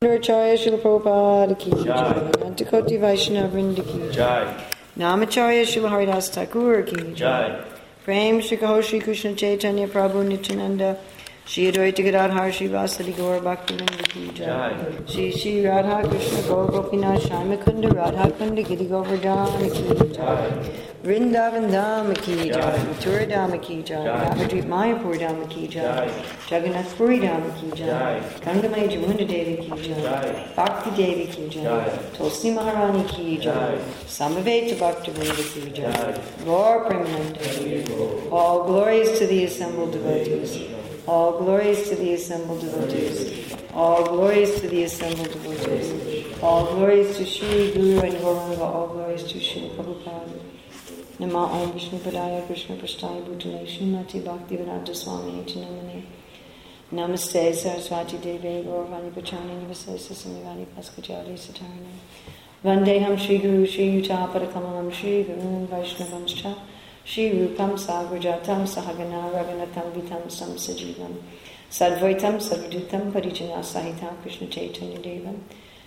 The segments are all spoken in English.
Acharya Srila Prabhupada ki jai. Antikoti Vaishnava Vrinda ki Jai. Namacharya Srila Haridas Thakur ki Jai. Prem Shri Kaho Shri Krishna Chaitanya Prabhu Nityananda Shri Advaita Gadadhar Shri Vasadi Gaur Bhaktivinoda ki jai. Shri Shri Radha Krishna Gaur Gopinath Kunda Radha Kunda Giri Govardhana ki jai. Vrindavan Dham ki jai. Mathura Dham ki jai. Navadvip Mayapur Dham ki jai. Jagannath Puri Dham ki jai. Gangamay Jamuna Devi ki jai. Bhakti Devi ki jai. Tulsi Maharani ki jai. Samaveta Bhaktivinoda ki jai. Gaur Premananda. All glories to the assembled devotees. All glories to the assembled devotees. All glories to the assembled devotees. All glories to Shri Guru and Gauranga. All glories to Shri Prabhupada. Nama Om Vishnu Padaya Krishna Prasthaya Bhutale Srimati Bhakti Vedanta Swami Namane. Namaste Saraswati Devi Gauravani Pachani Nivasesa Samivani Paskajali Satarani. Vandeham Shri Guru Shri Yuta Padakamalam Shri Guru Vaishnavamscha Shri Rupam Sagrajatam Sahagana Raganatam Vitam Sam Sajivam Sadvaitam Sarvadutam Parijana Sahita Krishna Chaitanya Devam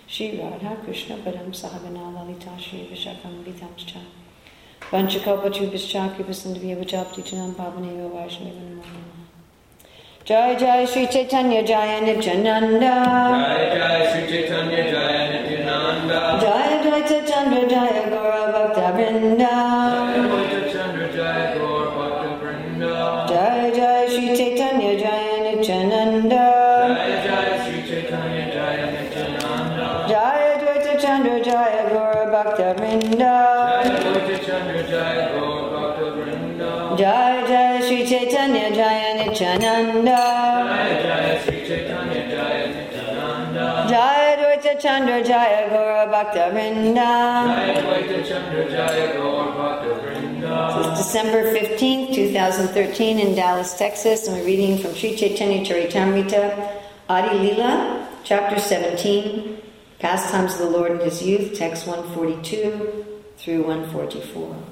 Shri Radha Krishna Padam Sahagana Lalita Shri Vishakam Vitamscha Vanchakalpachubhischa Kripasandhya Vajapti Chanam Pavaneva Vaishnava Jai Jai Shri Chaitanya Jaya Nityananda. Jai Jai Sri Chaitanya Jaya Nityananda. Jaya Jai Chandra Jaya Gaura Bhakta Vrinda Nityananda Jaya. Dvaita Chandra Jaya Gaura Bhakta Vrinda Vrinda. It's December 15th, 2013 in Dallas, Texas, and we're reading from Sri Chaitanya Charitamrita, Adi Lila, chapter 17, Pastimes of the Lord in His Youth, text 142 through 144.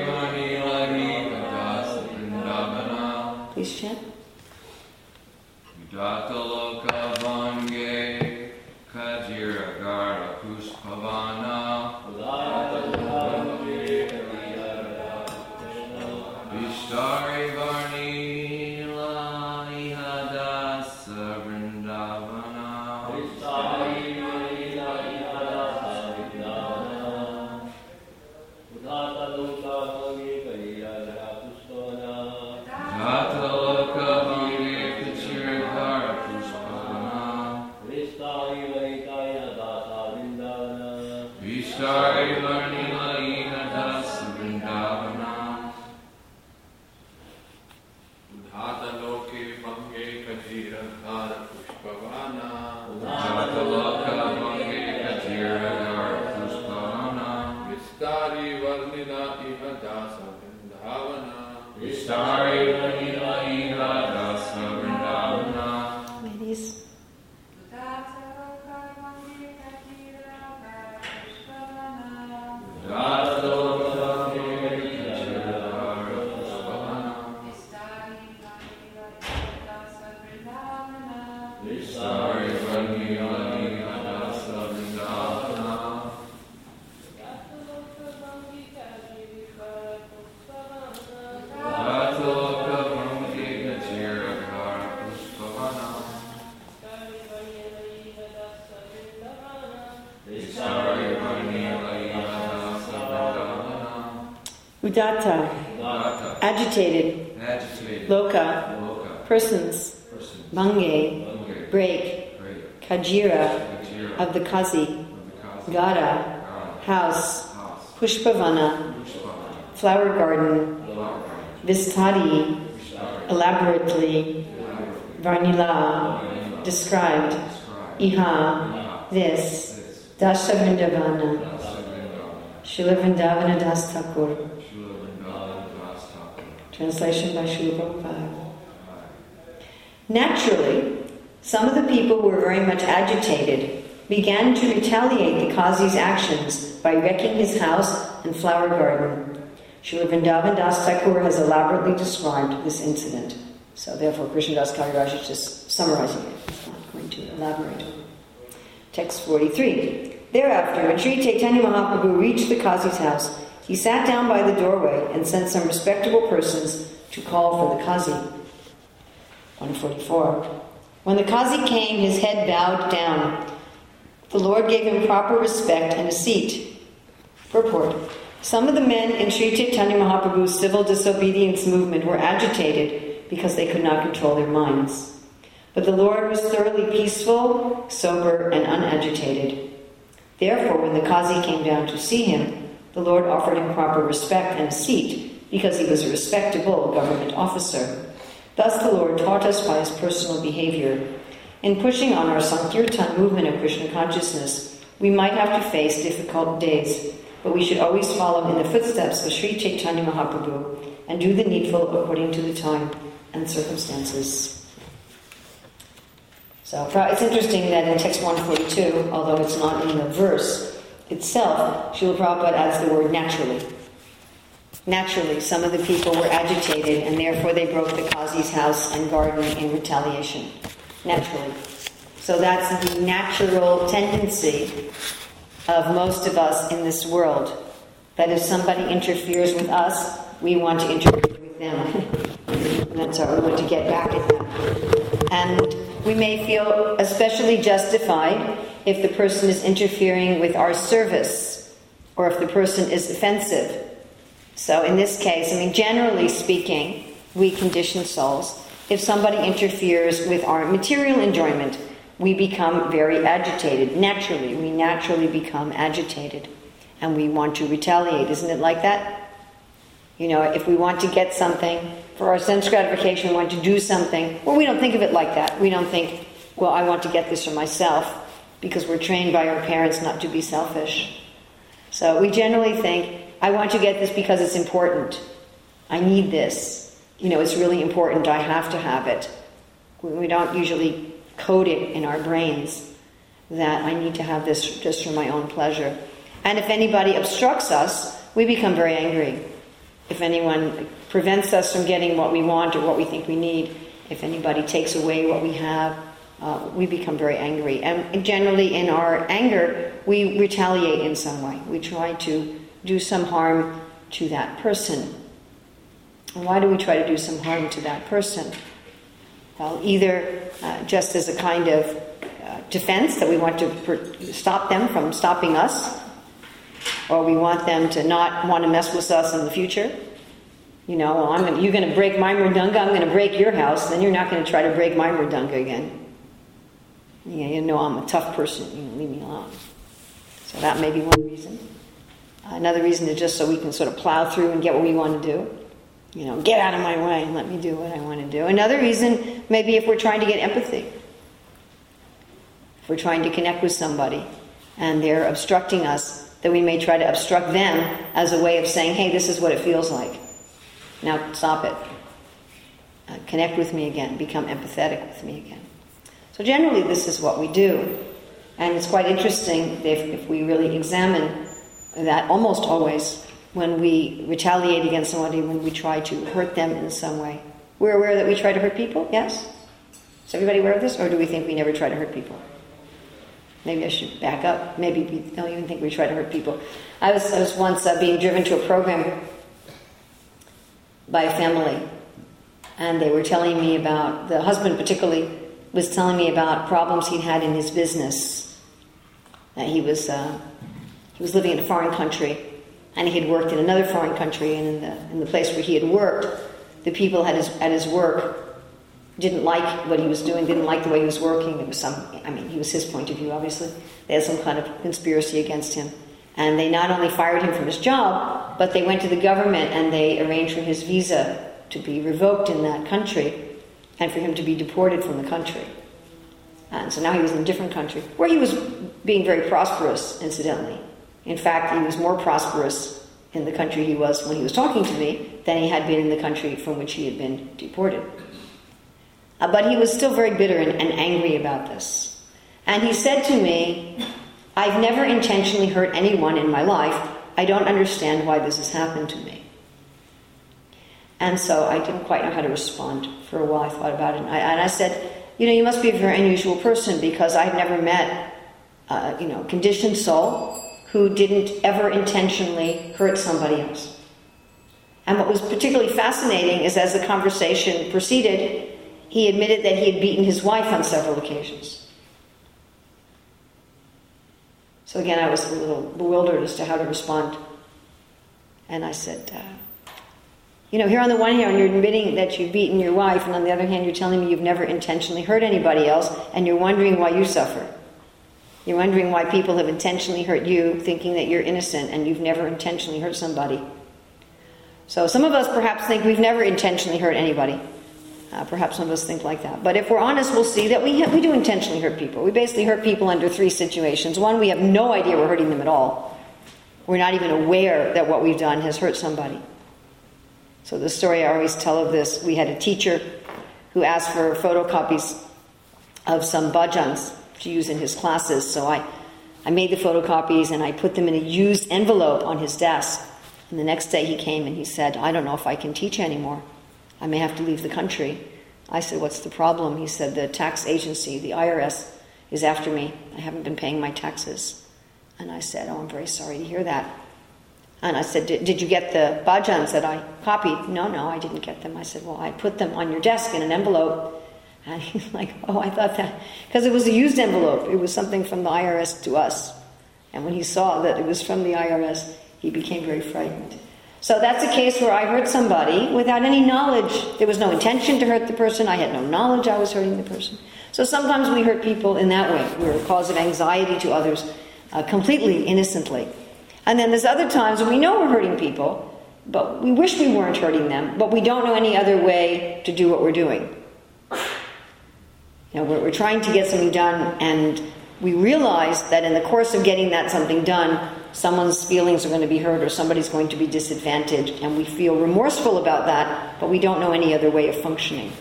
of the kazi, of the Kazi gada, house, pushpavana, flower garden, vistadi, elaborately, varnila, described, iha, this, dasha vrindavana, Srila Vrindavana Das Thakur. Srila Vrindavana Das Thakur. Translation by Srila Prabhupada. Naturally, some of the people were very much agitated began to retaliate the Qazi's actions by wrecking his house and flower garden. Srila Vrindavan Das Thakur has elaborately described this incident. So therefore, Krishnadas Kaviraj is just summarizing it. He's not going to elaborate. Text 43. Thereafter, when Sri Chaitanya Mahaprabhu reached the Qazi's house, he sat down by the doorway and sent some respectable persons to call for the Qazi. 144. When the Qazi came, his head bowed down. The Lord gave him proper respect and a seat. Purport. Some of the men in Sri Chaitanya Mahaprabhu's civil disobedience movement were agitated because they could not control their minds. But the Lord was thoroughly peaceful, sober, and unagitated. Therefore, when the Qazi came down to see him, the Lord offered him proper respect and a seat because he was a respectable government officer. Thus, the Lord taught us by his personal behavior. In pushing on our Sankirtan movement of Krishna consciousness, we might have to face difficult days, but we should always follow in the footsteps of Sri Chaitanya Mahaprabhu and do the needful according to the time and circumstances. So it's interesting that in text 142, although it's not in the verse itself, Srila Prabhupada adds the word naturally. Naturally, some of the people were agitated and therefore they broke the Qazi's house and garden in retaliation. Naturally. So that's the natural tendency of most of us in this world. That if somebody interferes with us, we want to interfere with them. that's how we want to get back at them. And we may feel especially justified if the person is interfering with our service or if the person is offensive. So, in this case, I mean, generally speaking, we conditioned souls, if somebody interferes with our material enjoyment, we become very agitated. Naturally, we naturally become agitated and we want to retaliate. Isn't it like that? You know, if we want to get something for our sense gratification, we want to do something, well, we don't think of it like that. We don't think, well, I want to get this for myself because we're trained by our parents not to be selfish. So we generally think, I want to get this because it's important. I need this. You know, it's really important. I have to have it. We don't usually code it in our brains that I need to have this just for my own pleasure. And if anybody obstructs us, we become very angry. If anyone prevents us from getting what we want or what we think we need, if anybody takes away what we have, uh, we become very angry. And generally, in our anger, we retaliate in some way. We try to do some harm to that person. Why do we try to do some harm to that person? Well, either uh, just as a kind of uh, defense that we want to per- stop them from stopping us, or we want them to not want to mess with us in the future. You know, well, I'm gonna, you're going to break my mridanga, I'm going to break your house, then you're not going to try to break my mridanga again. You know, you know I'm a tough person, you know, leave me alone. So that may be one reason. Another reason is just so we can sort of plow through and get what we want to do. You know, get out of my way and let me do what I want to do. Another reason, maybe if we're trying to get empathy, if we're trying to connect with somebody and they're obstructing us, that we may try to obstruct them as a way of saying, hey, this is what it feels like. Now stop it. Uh, connect with me again. Become empathetic with me again. So generally, this is what we do. And it's quite interesting if, if we really examine that almost always when we retaliate against somebody, when we try to hurt them in some way. We're aware that we try to hurt people, yes? Is everybody aware of this? Or do we think we never try to hurt people? Maybe I should back up. Maybe we don't even think we try to hurt people. I was, I was once uh, being driven to a program by a family, and they were telling me about, the husband particularly, was telling me about problems he'd had in his business. That he was, uh, he was living in a foreign country, and he had worked in another foreign country, and in the, in the place where he had worked, the people at his, at his work didn't like what he was doing, didn't like the way he was working. There was some, I mean, he was his point of view, obviously. They had some kind of conspiracy against him. And they not only fired him from his job, but they went to the government and they arranged for his visa to be revoked in that country and for him to be deported from the country. And so now he was in a different country where he was being very prosperous, incidentally. In fact, he was more prosperous in the country he was when he was talking to me than he had been in the country from which he had been deported. Uh, but he was still very bitter and, and angry about this. And he said to me, I've never intentionally hurt anyone in my life. I don't understand why this has happened to me. And so I didn't quite know how to respond. For a while, I thought about it. And I, and I said, You know, you must be a very unusual person because I've never met, uh, you know, conditioned soul who didn't ever intentionally hurt somebody else. And what was particularly fascinating is as the conversation proceeded, he admitted that he had beaten his wife on several occasions. So again, I was a little bewildered as to how to respond. And I said, uh, You know, here on the one hand, you're admitting that you've beaten your wife, and on the other hand, you're telling me you've never intentionally hurt anybody else, and you're wondering why you suffer. You're wondering why people have intentionally hurt you, thinking that you're innocent, and you've never intentionally hurt somebody. So some of us perhaps think we've never intentionally hurt anybody. Uh, perhaps some of us think like that. But if we're honest, we'll see that we, ha- we do intentionally hurt people. We basically hurt people under three situations. One, we have no idea we're hurting them at all. We're not even aware that what we've done has hurt somebody. So, the story I always tell of this we had a teacher who asked for photocopies of some bhajans to use in his classes. So, I, I made the photocopies and I put them in a used envelope on his desk. And the next day he came and he said, I don't know if I can teach anymore. I may have to leave the country. I said, What's the problem? He said, The tax agency, the IRS, is after me. I haven't been paying my taxes. And I said, Oh, I'm very sorry to hear that. And I said, Did you get the bhajans that I copied? No, no, I didn't get them. I said, Well, I put them on your desk in an envelope. And he's like, Oh, I thought that. Because it was a used envelope. It was something from the IRS to us. And when he saw that it was from the IRS, he became very frightened. So that's a case where I hurt somebody without any knowledge. There was no intention to hurt the person. I had no knowledge I was hurting the person. So sometimes we hurt people in that way. We're a cause of anxiety to others uh, completely innocently. And then there's other times when we know we're hurting people, but we wish we weren't hurting them, but we don't know any other way to do what we're doing. You know, we're, we're trying to get something done, and we realize that in the course of getting that something done, someone's feelings are going to be hurt or somebody's going to be disadvantaged, and we feel remorseful about that, but we don't know any other way of functioning.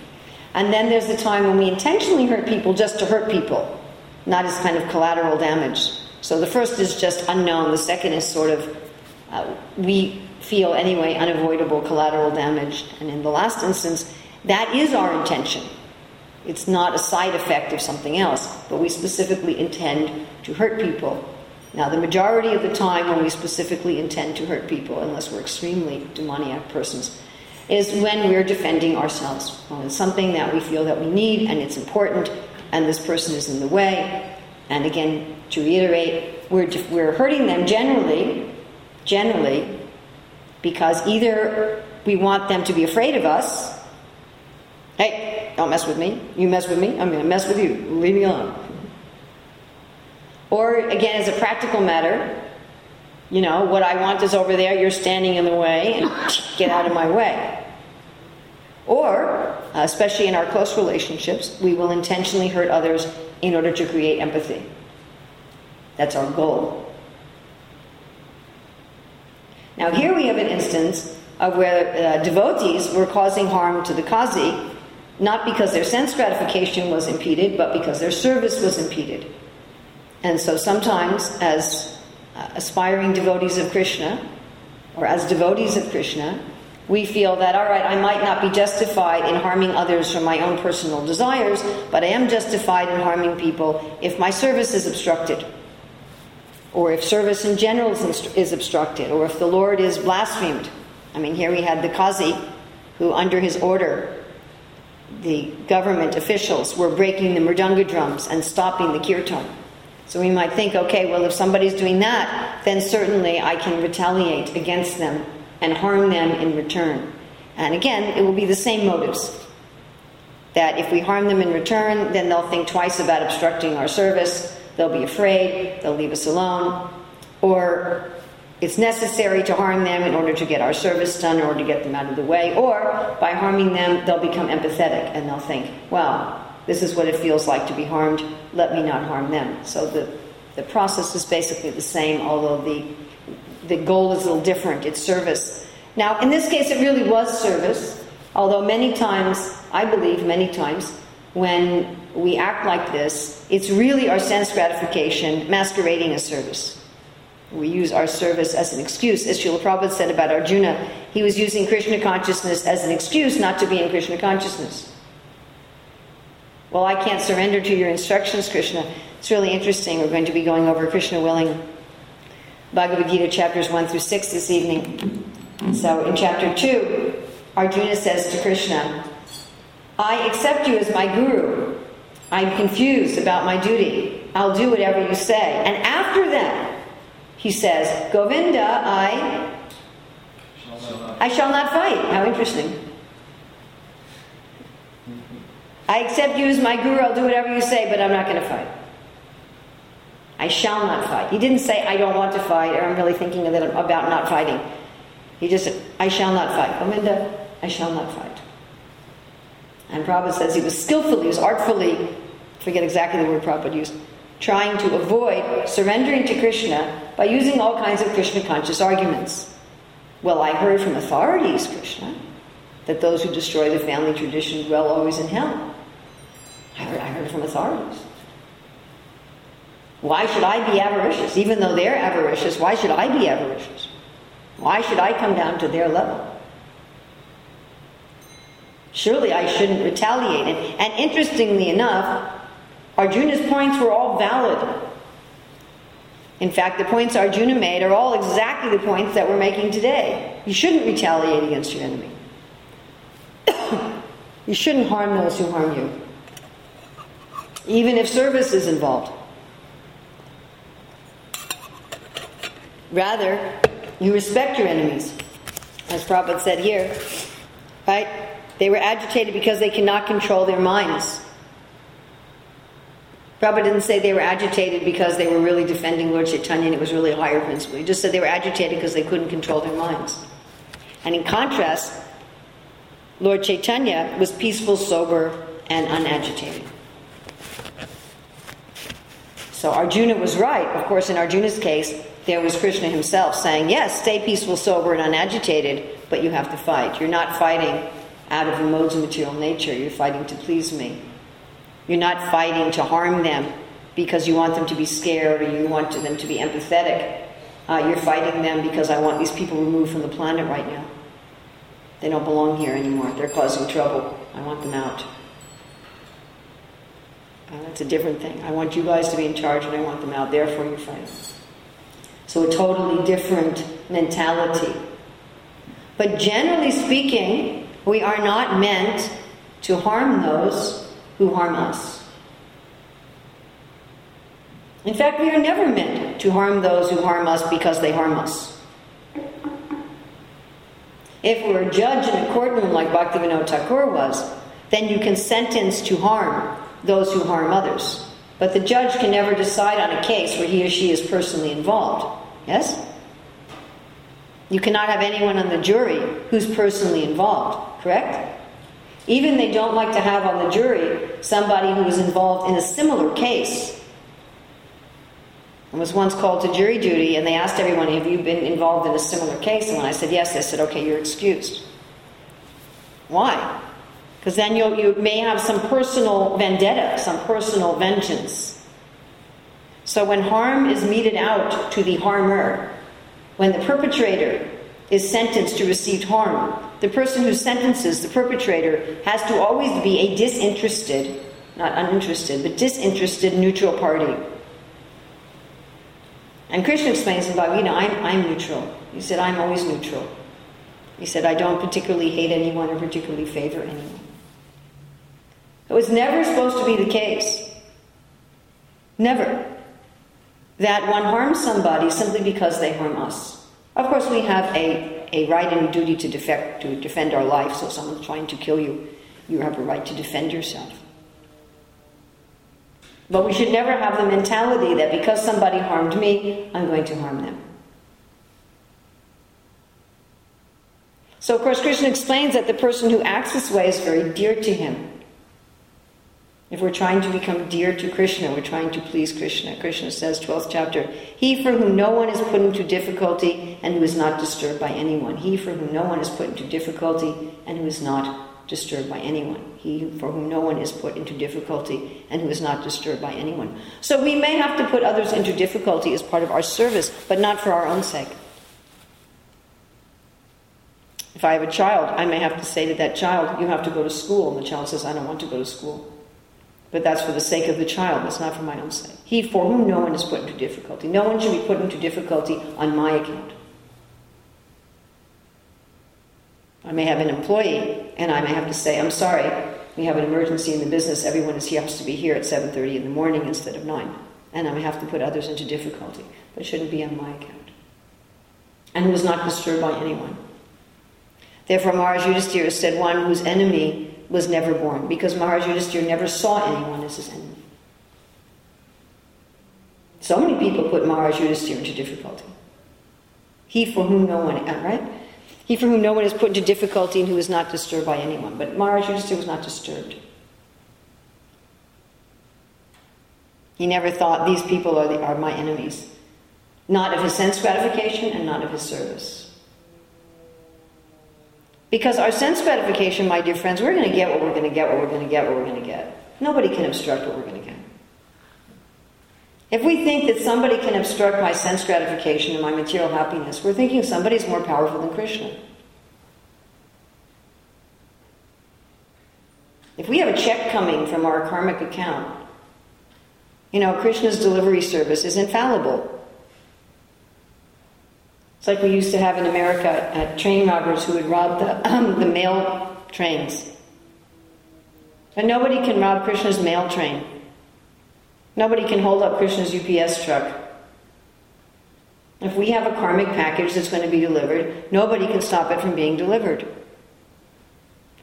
And then there's the time when we intentionally hurt people just to hurt people, not as kind of collateral damage. So the first is just unknown, the second is sort of, uh, we feel anyway, unavoidable collateral damage. And in the last instance, that is our intention. It's not a side effect of something else, but we specifically intend to hurt people now, the majority of the time when we specifically intend to hurt people, unless we're extremely demoniac persons, is when we're defending ourselves. When it's something that we feel that we need and it's important, and this person is in the way. And again, to reiterate, we're, we're hurting them generally, generally, because either we want them to be afraid of us. Hey, don't mess with me. You mess with me, I'm going to mess with you. Leave me alone. Or again, as a practical matter, you know, what I want is over there, you're standing in the way, and get out of my way. Or, especially in our close relationships, we will intentionally hurt others in order to create empathy. That's our goal. Now, here we have an instance of where uh, devotees were causing harm to the Kazi, not because their sense gratification was impeded, but because their service was impeded. And so sometimes, as uh, aspiring devotees of Krishna, or as devotees of Krishna, we feel that, all right, I might not be justified in harming others for my own personal desires, but I am justified in harming people if my service is obstructed, or if service in general is obstructed, or if the Lord is blasphemed. I mean, here we had the Kazi, who, under his order, the government officials were breaking the mridanga drums and stopping the kirtan. So we might think, okay, well, if somebody's doing that, then certainly I can retaliate against them and harm them in return. And again, it will be the same motives. That if we harm them in return, then they'll think twice about obstructing our service, they'll be afraid, they'll leave us alone, or it's necessary to harm them in order to get our service done, in order to get them out of the way, or by harming them, they'll become empathetic and they'll think, well, this is what it feels like to be harmed, let me not harm them. So the, the process is basically the same, although the, the goal is a little different. It's service. Now, in this case, it really was service, although many times, I believe many times, when we act like this, it's really our sense gratification masquerading as service. We use our service as an excuse. As Srila Prabhupada said about Arjuna, he was using Krishna consciousness as an excuse not to be in Krishna consciousness. Well, I can't surrender to your instructions, Krishna. It's really interesting. We're going to be going over Krishna willing Bhagavad Gita chapters 1 through 6 this evening. So in chapter 2, Arjuna says to Krishna, I accept you as my guru. I'm confused about my duty. I'll do whatever you say. And after that, he says, Govinda, I I shall not fight. How interesting. I accept you as my guru, I'll do whatever you say, but I'm not going to fight. I shall not fight. He didn't say, I don't want to fight, or I'm really thinking about not fighting. He just said, I shall not fight. Govinda, I shall not fight. And Prabhupada says he was skillfully, he was artfully, forget exactly the word Prabhupada used, trying to avoid surrendering to Krishna by using all kinds of Krishna conscious arguments. Well, I heard from authorities, Krishna, that those who destroy the family tradition dwell always in hell. I heard, I heard from authorities. Why should I be avaricious? Even though they're avaricious, why should I be avaricious? Why should I come down to their level? Surely I shouldn't retaliate. And, and interestingly enough, Arjuna's points were all valid. In fact, the points Arjuna made are all exactly the points that we're making today. You shouldn't retaliate against your enemy. you shouldn't harm those who harm you, even if service is involved. Rather, you respect your enemies. As Prabhupada said here, right? They were agitated because they cannot control their minds. Prabhupada didn't say they were agitated because they were really defending Lord Chaitanya and it was really a higher principle. He just said they were agitated because they couldn't control their minds. And in contrast, Lord Chaitanya was peaceful, sober, and unagitated. So Arjuna was right. Of course, in Arjuna's case, there was Krishna himself saying, Yes, stay peaceful, sober, and unagitated, but you have to fight. You're not fighting out of the modes of material nature, you're fighting to please me. You're not fighting to harm them because you want them to be scared or you want them to be empathetic. Uh, you're fighting them because I want these people removed from the planet right now. They don't belong here anymore. They're causing trouble. I want them out. Uh, that's a different thing. I want you guys to be in charge and I want them out. Therefore, you're fighting. So, a totally different mentality. But generally speaking, we are not meant to harm those who harm us. In fact, we are never meant to harm those who harm us because they harm us. If we're a judge in a courtroom like Bhaktivinoda Thakur was, then you can sentence to harm those who harm others. But the judge can never decide on a case where he or she is personally involved. Yes? You cannot have anyone on the jury who's personally involved, correct? Even they don't like to have on the jury somebody who was involved in a similar case. I was once called to jury duty and they asked everyone, Have you been involved in a similar case? And when I said yes, they said, Okay, you're excused. Why? Because then you you may have some personal vendetta, some personal vengeance. So when harm is meted out to the harmer, when the perpetrator is sentenced to receive harm, the person who sentences the perpetrator has to always be a disinterested, not uninterested, but disinterested neutral party. And Krishna explains in Bhagavad Gita, I'm, I'm neutral. He said, I'm always neutral. He said, I don't particularly hate anyone or particularly favor anyone. It was never supposed to be the case. Never. That one harms somebody simply because they harm us. Of course, we have a, a right and a duty to, defect, to defend our life, so someone's trying to kill you, you have a right to defend yourself. But we should never have the mentality that because somebody harmed me, I'm going to harm them. So, of course, Krishna explains that the person who acts this way is very dear to him. If we're trying to become dear to Krishna, we're trying to please Krishna. Krishna says, 12th chapter, He for whom no one is put into difficulty and who is not disturbed by anyone. He for whom no one is put into difficulty and who is not disturbed by anyone. He for whom no one is put into difficulty and who is not disturbed by anyone. So we may have to put others into difficulty as part of our service, but not for our own sake. If I have a child, I may have to say to that child, You have to go to school. And the child says, I don't want to go to school. But that's for the sake of the child, that's not for my own sake. He for whom no one is put into difficulty. No one should be put into difficulty on my account. I may have an employee and I may have to say, I'm sorry, we have an emergency in the business, everyone is, here, has to be here at 7.30 in the morning instead of 9. And I may have to put others into difficulty, but it shouldn't be on my account. And is not disturbed by anyone. Therefore, Maharaj Yudhisthira said, one whose enemy was never born, because Maharaj Yudhisthira never saw anyone as his enemy. So many people put Maharaj Yudhisthira into difficulty. He for whom no one, uh, right? He for whom no one is put into difficulty and who is not disturbed by anyone. But Maharaj Yudhisthira was not disturbed. He never thought these people are, the, are my enemies. Not of his sense gratification and not of his service. Because our sense gratification, my dear friends, we're going to get what we're going to get, what we're going to get, what we're going to get. Nobody can obstruct what we're going to get. If we think that somebody can obstruct my sense gratification and my material happiness, we're thinking somebody's more powerful than Krishna. If we have a check coming from our karmic account, you know, Krishna's delivery service is infallible. It's like we used to have in America uh, train robbers who would rob the, um, the mail trains. And nobody can rob Krishna's mail train. Nobody can hold up Krishna's UPS truck. If we have a karmic package that's going to be delivered, nobody can stop it from being delivered.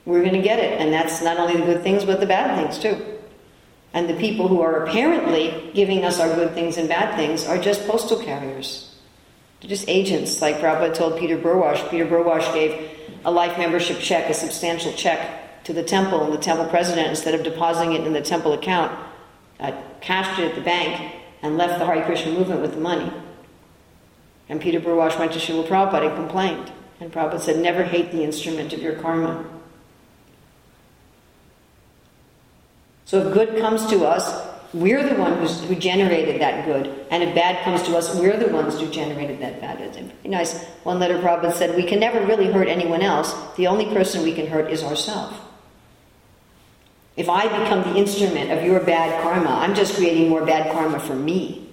We're going to get it. And that's not only the good things, but the bad things too. And the people who are apparently giving us our good things and bad things are just postal carriers. Just agents, like Prabhupada told Peter Burwash. Peter Burwash gave a life membership check, a substantial check, to the temple, and the temple president, instead of depositing it in the temple account, uh, cashed it at the bank and left the Hare Krishna movement with the money. And Peter Burwash went to Srila Prabhupada and complained. And Prabhupada said, Never hate the instrument of your karma. So if good comes to us, we're the one who's, who generated that good. And if bad comes to us, we're the ones who generated that bad. It's nice. One letter Prabhupada said, We can never really hurt anyone else. The only person we can hurt is ourselves. If I become the instrument of your bad karma, I'm just creating more bad karma for me.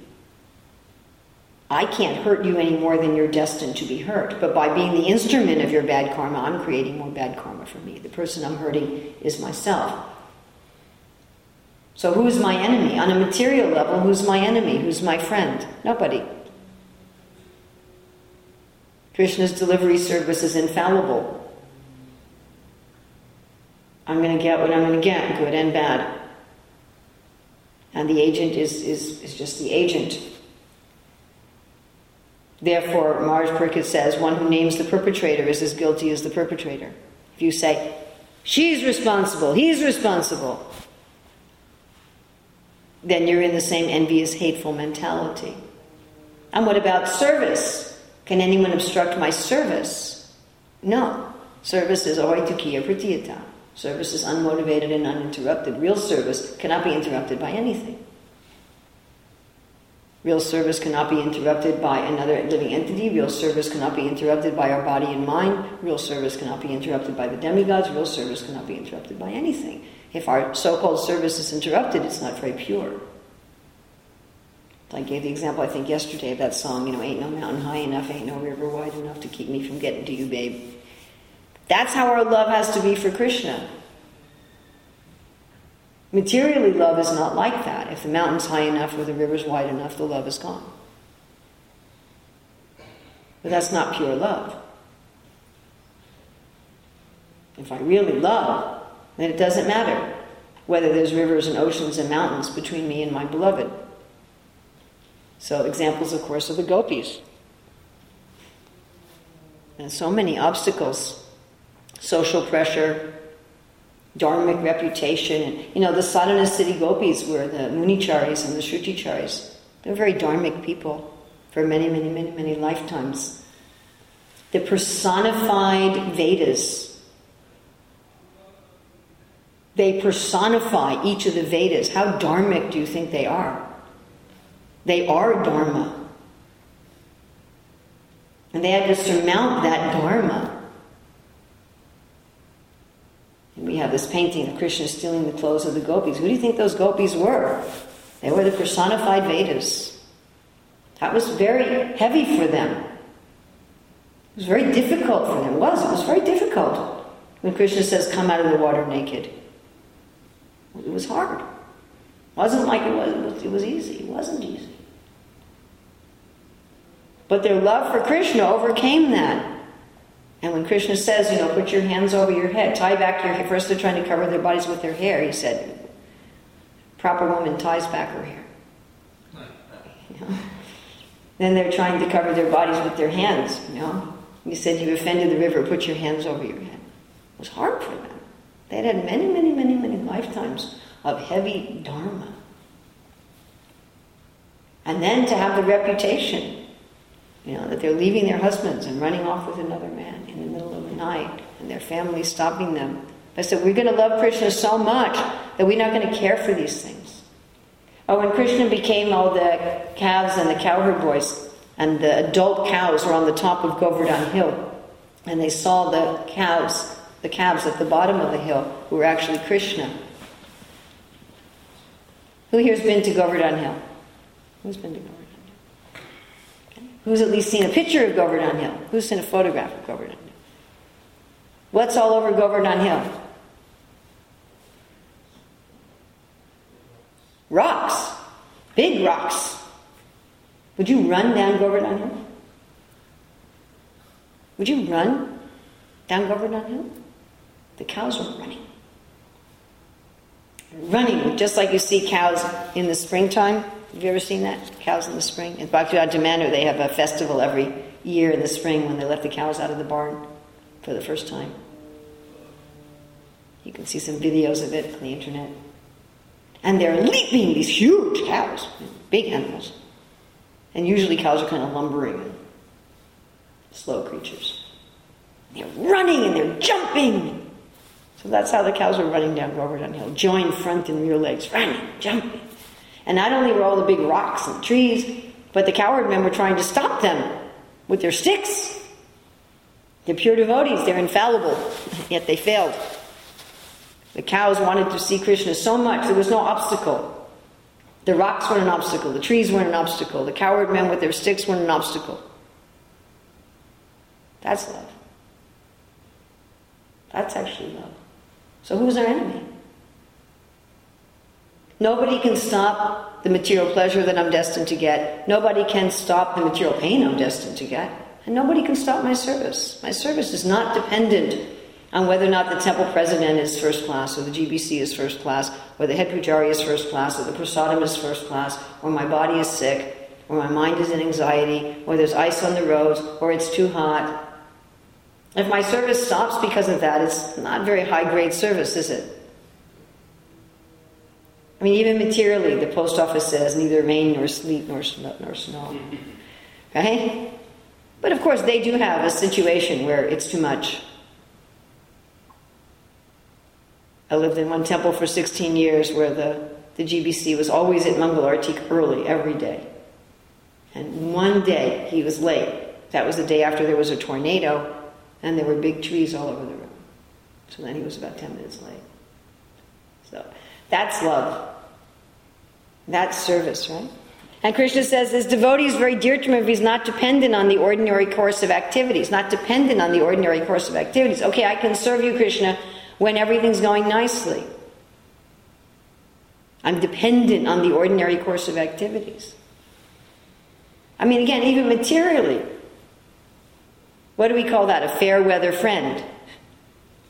I can't hurt you any more than you're destined to be hurt. But by being the instrument of your bad karma, I'm creating more bad karma for me. The person I'm hurting is myself. So who's my enemy? On a material level, who's my enemy? Who's my friend? Nobody. Krishna's delivery service is infallible. I'm going to get what I'm going to get, good and bad. And the agent is, is, is just the agent. Therefore, Maharaj Pariksit says, one who names the perpetrator is as guilty as the perpetrator. If you say, she's responsible, he's responsible, then you're in the same envious, hateful mentality. And what about service? Can anyone obstruct my service? No. Service is ahaituky apratihata. Service is unmotivated and uninterrupted. Real service cannot be interrupted by anything. Real service cannot be interrupted by another living entity. Real service cannot be interrupted by our body and mind. Real service cannot be interrupted by the demigods. Real service cannot be interrupted by anything. If our so called service is interrupted, it's not very pure. I gave the example, I think, yesterday of that song, you know, Ain't No Mountain High Enough, Ain't No River Wide Enough to Keep Me from Getting to You, Babe. That's how our love has to be for Krishna. Materially, love is not like that. If the mountain's high enough or the river's wide enough, the love is gone. But that's not pure love. If I really love, then it doesn't matter whether there's rivers and oceans and mountains between me and my beloved. So, examples, of course, of the gopis. And so many obstacles social pressure, dharmic reputation. And, you know, the sadhana siddha gopis were the municharis and the shruticharis. They're very dharmic people for many, many, many, many lifetimes. The personified Vedas. They personify each of the Vedas. How dharmic do you think they are? They are Dharma. And they had to surmount that Dharma. And we have this painting of Krishna stealing the clothes of the gopis. Who do you think those gopis were? They were the personified Vedas. That was very heavy for them. It was very difficult for them. It was. It was very difficult when Krishna says, Come out of the water naked. It was hard. It wasn't like it was, it was easy. It wasn't easy. But their love for Krishna overcame that. And when Krishna says, you know, put your hands over your head, tie back your hair, first they're trying to cover their bodies with their hair. He said, proper woman ties back her hair. You know? Then they're trying to cover their bodies with their hands, you know. He said, you've offended the river, put your hands over your head. It was hard for them. They had had many, many, many, many lifetimes of heavy dharma. And then to have the reputation you know, that they're leaving their husbands and running off with another man in the middle of the night and their family stopping them. I said, we're going to love Krishna so much that we're not going to care for these things. Or when Krishna became all the calves and the cowherd boys, and the adult cows were on the top of Govardhan Hill, and they saw the cows, the calves at the bottom of the hill, who were actually Krishna. Who here's been to Govardhan Hill? Who's been to Govardhan? Hill? Who's at least seen a picture of Govardhan Hill? Who's seen a photograph of Govardhan Hill? What's all over Govardhan Hill? Rocks. Big rocks. Would you run down Govardhan Hill? Would you run down Govardhan Hill? The cows were running. Running, just like you see cows in the springtime have you ever seen that? Cows in the spring? In Bhaktivedanta Manor, they have a festival every year in the spring when they let the cows out of the barn for the first time. You can see some videos of it on the internet. And they're leaping, these huge cows, big animals. And usually cows are kind of lumbering and slow creatures. They're running and they're jumping. So that's how the cows were running down Govardhan Hill. Joined front and rear legs, running, jumping. And not only were all the big rocks and trees, but the cowherd men were trying to stop them with their sticks. They're pure devotees, they're infallible, yet they failed. The cows wanted to see Krishna so much, there was no obstacle. The rocks weren't an obstacle, the trees weren't an obstacle, the cowherd men with their sticks weren't an obstacle. That's love. That's actually love. So who's our enemy? Nobody can stop the material pleasure that I'm destined to get. Nobody can stop the material pain I'm destined to get. And nobody can stop my service. My service is not dependent on whether or not the temple president is first class, or the GBC is first class, or the head pujari is first class, or the prasadam is first class, or my body is sick, or my mind is in anxiety, or there's ice on the roads, or it's too hot. If my service stops because of that, it's not very high grade service, is it? I mean, even materially, the post office says neither rain nor sleet nor, nor snow. Right? But of course, they do have a situation where it's too much. I lived in one temple for 16 years where the, the GBC was always at Mangal Arati early every day. And one day he was late. That was the day after there was a tornado, and there were big trees all over the room. So then he was about 10 minutes late. So that's love. That's service, right? And Krishna says this devotee is very dear to him if he's not dependent on the ordinary course of activities, not dependent on the ordinary course of activities. Okay, I can serve you, Krishna, when everything's going nicely. I'm dependent on the ordinary course of activities. I mean, again, even materially. What do we call that? A fair weather friend.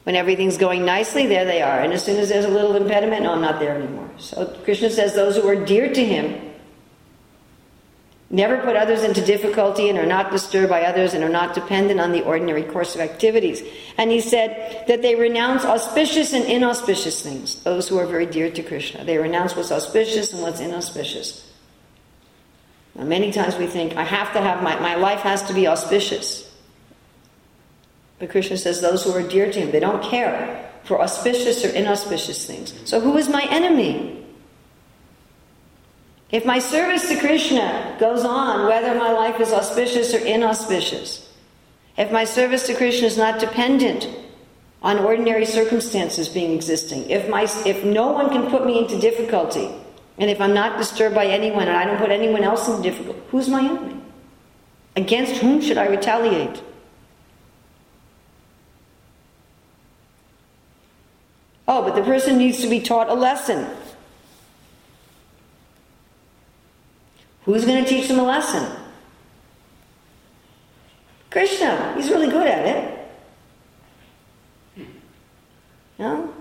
When everything's going nicely, there they are. And as soon as there's a little impediment, no, I'm not there anymore. So Krishna says those who are dear to him never put others into difficulty and are not disturbed by others and are not dependent on the ordinary course of activities. And he said that they renounce auspicious and inauspicious things, those who are very dear to Krishna. They renounce what's auspicious and what's inauspicious. Now, many times we think, I have to have my, my life has to be auspicious. But Krishna says those who are dear to him, they don't care for auspicious or inauspicious things. So who is my enemy? If my service to Krishna goes on, whether my life is auspicious or inauspicious, if my service to Krishna is not dependent on ordinary circumstances being existing, if, my, if no one can put me into difficulty, and if I'm not disturbed by anyone and I don't put anyone else in difficulty, who's my enemy? Against whom should I retaliate? Oh, but the person needs to be taught a lesson. Who's going to teach them a lesson? Krishna. He's really good at it. No?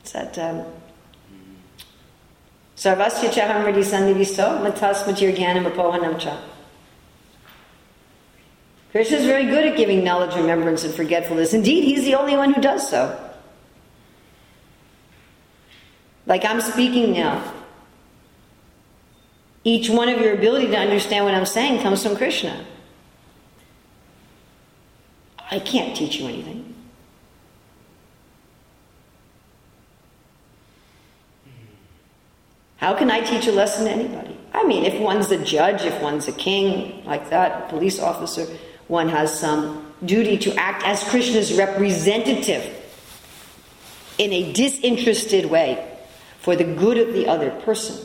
It's that um, Sarvasya chahamriti sandivisto matas matir jnanam apohanam cha. Krishna is very good at giving knowledge, remembrance, and forgetfulness. Indeed, he's the only one who does so. Like I'm speaking now. Each one of your ability to understand what I'm saying comes from Krishna. I can't teach you anything. How can I teach a lesson to anybody? I mean, if one's a judge, if one's a king, like that, police officer, one has some duty to act as Krishna's representative in a disinterested way for the good of the other person,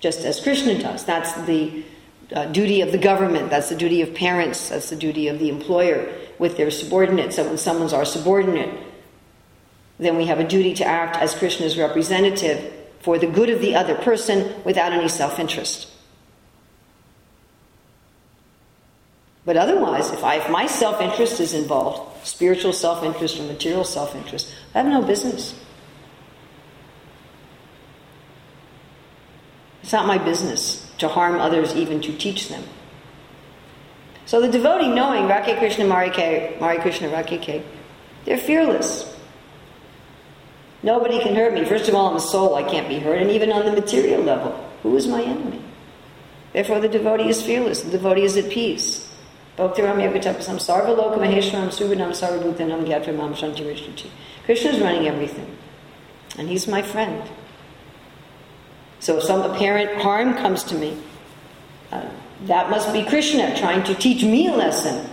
just as Krishna does. That's the uh, duty of the government, that's the duty of parents, that's the duty of the employer with their subordinates. So when someone's our subordinate, then we have a duty to act as Krishna's representative for the good of the other person without any self interest. But otherwise, if, I, if my self interest is involved, spiritual self interest or material self interest, I have no business. It's not my business to harm others, even to teach them. So the devotee, knowing Rakhe Krishna Marike, Mari Krishna Rakhe, they're fearless. Nobody can hurt me. First of all, I'm a soul, I can't be hurt. And even on the material level, who is my enemy? Therefore, the devotee is fearless. The devotee is at peace. Bhaktiram Yogatapasam Sarva Loka Maheshwaram Subhanam Gyatramam Shanti Rishtachi. Krishna is running everything. And he's my friend. So if some apparent harm comes to me, uh, that must be Krishna trying to teach me a lesson.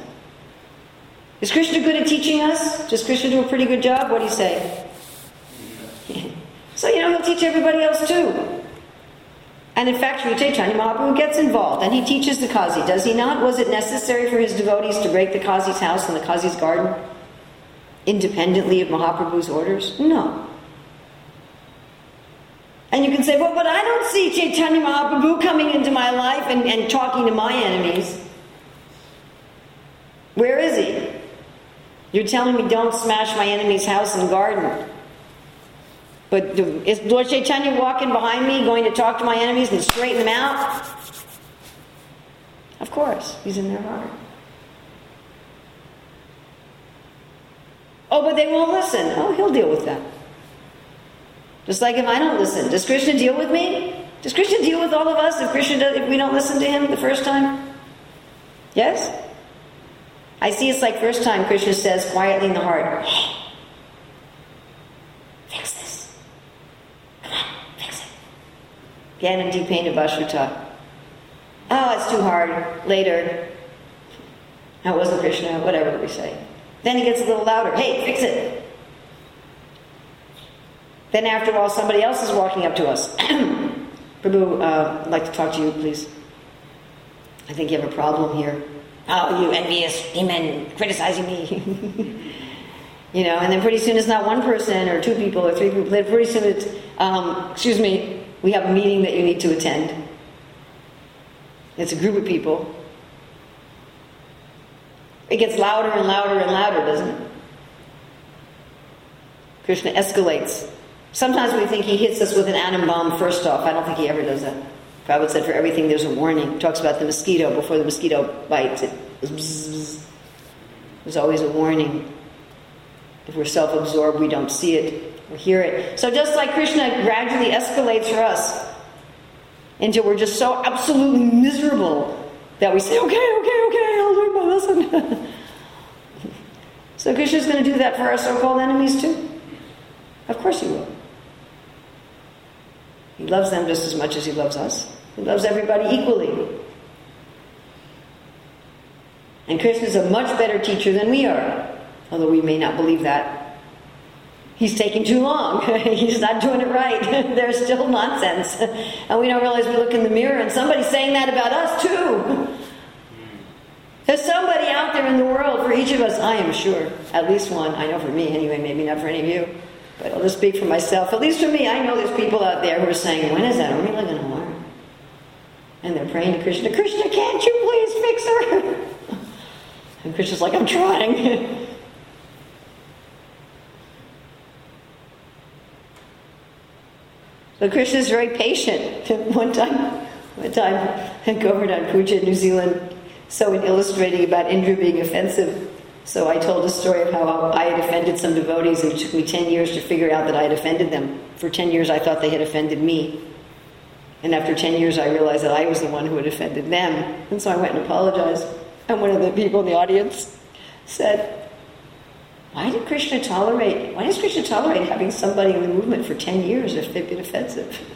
Is Krishna good at teaching us? Does Krishna do a pretty good job? What do you say? so, you know, he'll teach everybody else too. And in fact, Sri Chaitanya Mahaprabhu gets involved and he teaches the Kazi, does he not? Was it necessary for his devotees to break the Kazi's house and the Kazi's garden independently of Mahaprabhu's orders? No. And you can say, well, but I don't see Chaitanya Mahaprabhu coming into my life and, and talking to my enemies. Where is he? You're telling me don't smash my enemy's house and garden. But is Lord Chaitanya walking behind me, going to talk to my enemies and straighten them out? Of course, he's in their heart. Oh, but they won't listen. Oh, he'll deal with that. Just like if I don't listen, does Krishna deal with me? Does Krishna deal with all of us if Krishna does, if we don't listen to him the first time? Yes? I see it's like first time Krishna says quietly in the heart, hey, fix this. Come on, fix it. Gyanadipena Bashruta. Oh, it's too hard. Later. That wasn't Krishna, whatever we say. Then he gets a little louder. Hey, fix it. Then, after a while, somebody else is walking up to us. Prabhu, uh, I'd like to talk to you, please. I think you have a problem here. Oh, you envious demon criticizing me. you know, and then pretty soon it's not one person or two people or three people. Then pretty soon it's, um, excuse me, we have a meeting that you need to attend. It's a group of people. It gets louder and louder and louder, doesn't it? Krishna escalates. Sometimes we think he hits us with an atom bomb first off. I don't think he ever does that. Prabhupada said for everything there's a warning. He talks about the mosquito. Before the mosquito bites, it. There's always a warning. If we're self-absorbed, we don't see it or hear it. So just like Krishna gradually escalates for us until we're just so absolutely miserable that we say, okay, okay, okay, I'll learn my lesson. so Krishna's going to do that for our so-called enemies too. Of course he will. He loves them just as much as he loves us. He loves everybody equally. And Krishna is a much better teacher than we are, although we may not believe that. He's taking too long. He's not doing it right. There's still nonsense. And we don't realize we look in the mirror and somebody's saying that about us too. There's somebody out there in the world for each of us, I am sure. At least one. I know for me anyway, maybe not for any of you. But I'll just speak for myself. At least for me, I know there's people out there who are saying, when is that really going to learn? And they're praying to Krishna, Krishna, can't you please fix her? And Krishna's like, I'm trying. but Krishna's very patient. one time, one time, Govardhan Puja in New Zealand, so in illustrating about Indra being offensive, so I told a story of how I had offended some devotees, and it took me 10 years to figure out that I had offended them. For 10 years, I thought they had offended me. And after 10 years, I realized that I was the one who had offended them. And so I went and apologized. And one of the people in the audience said, Why did Krishna tolerate, why does Krishna tolerate having somebody in the movement for 10 years if they've been offensive?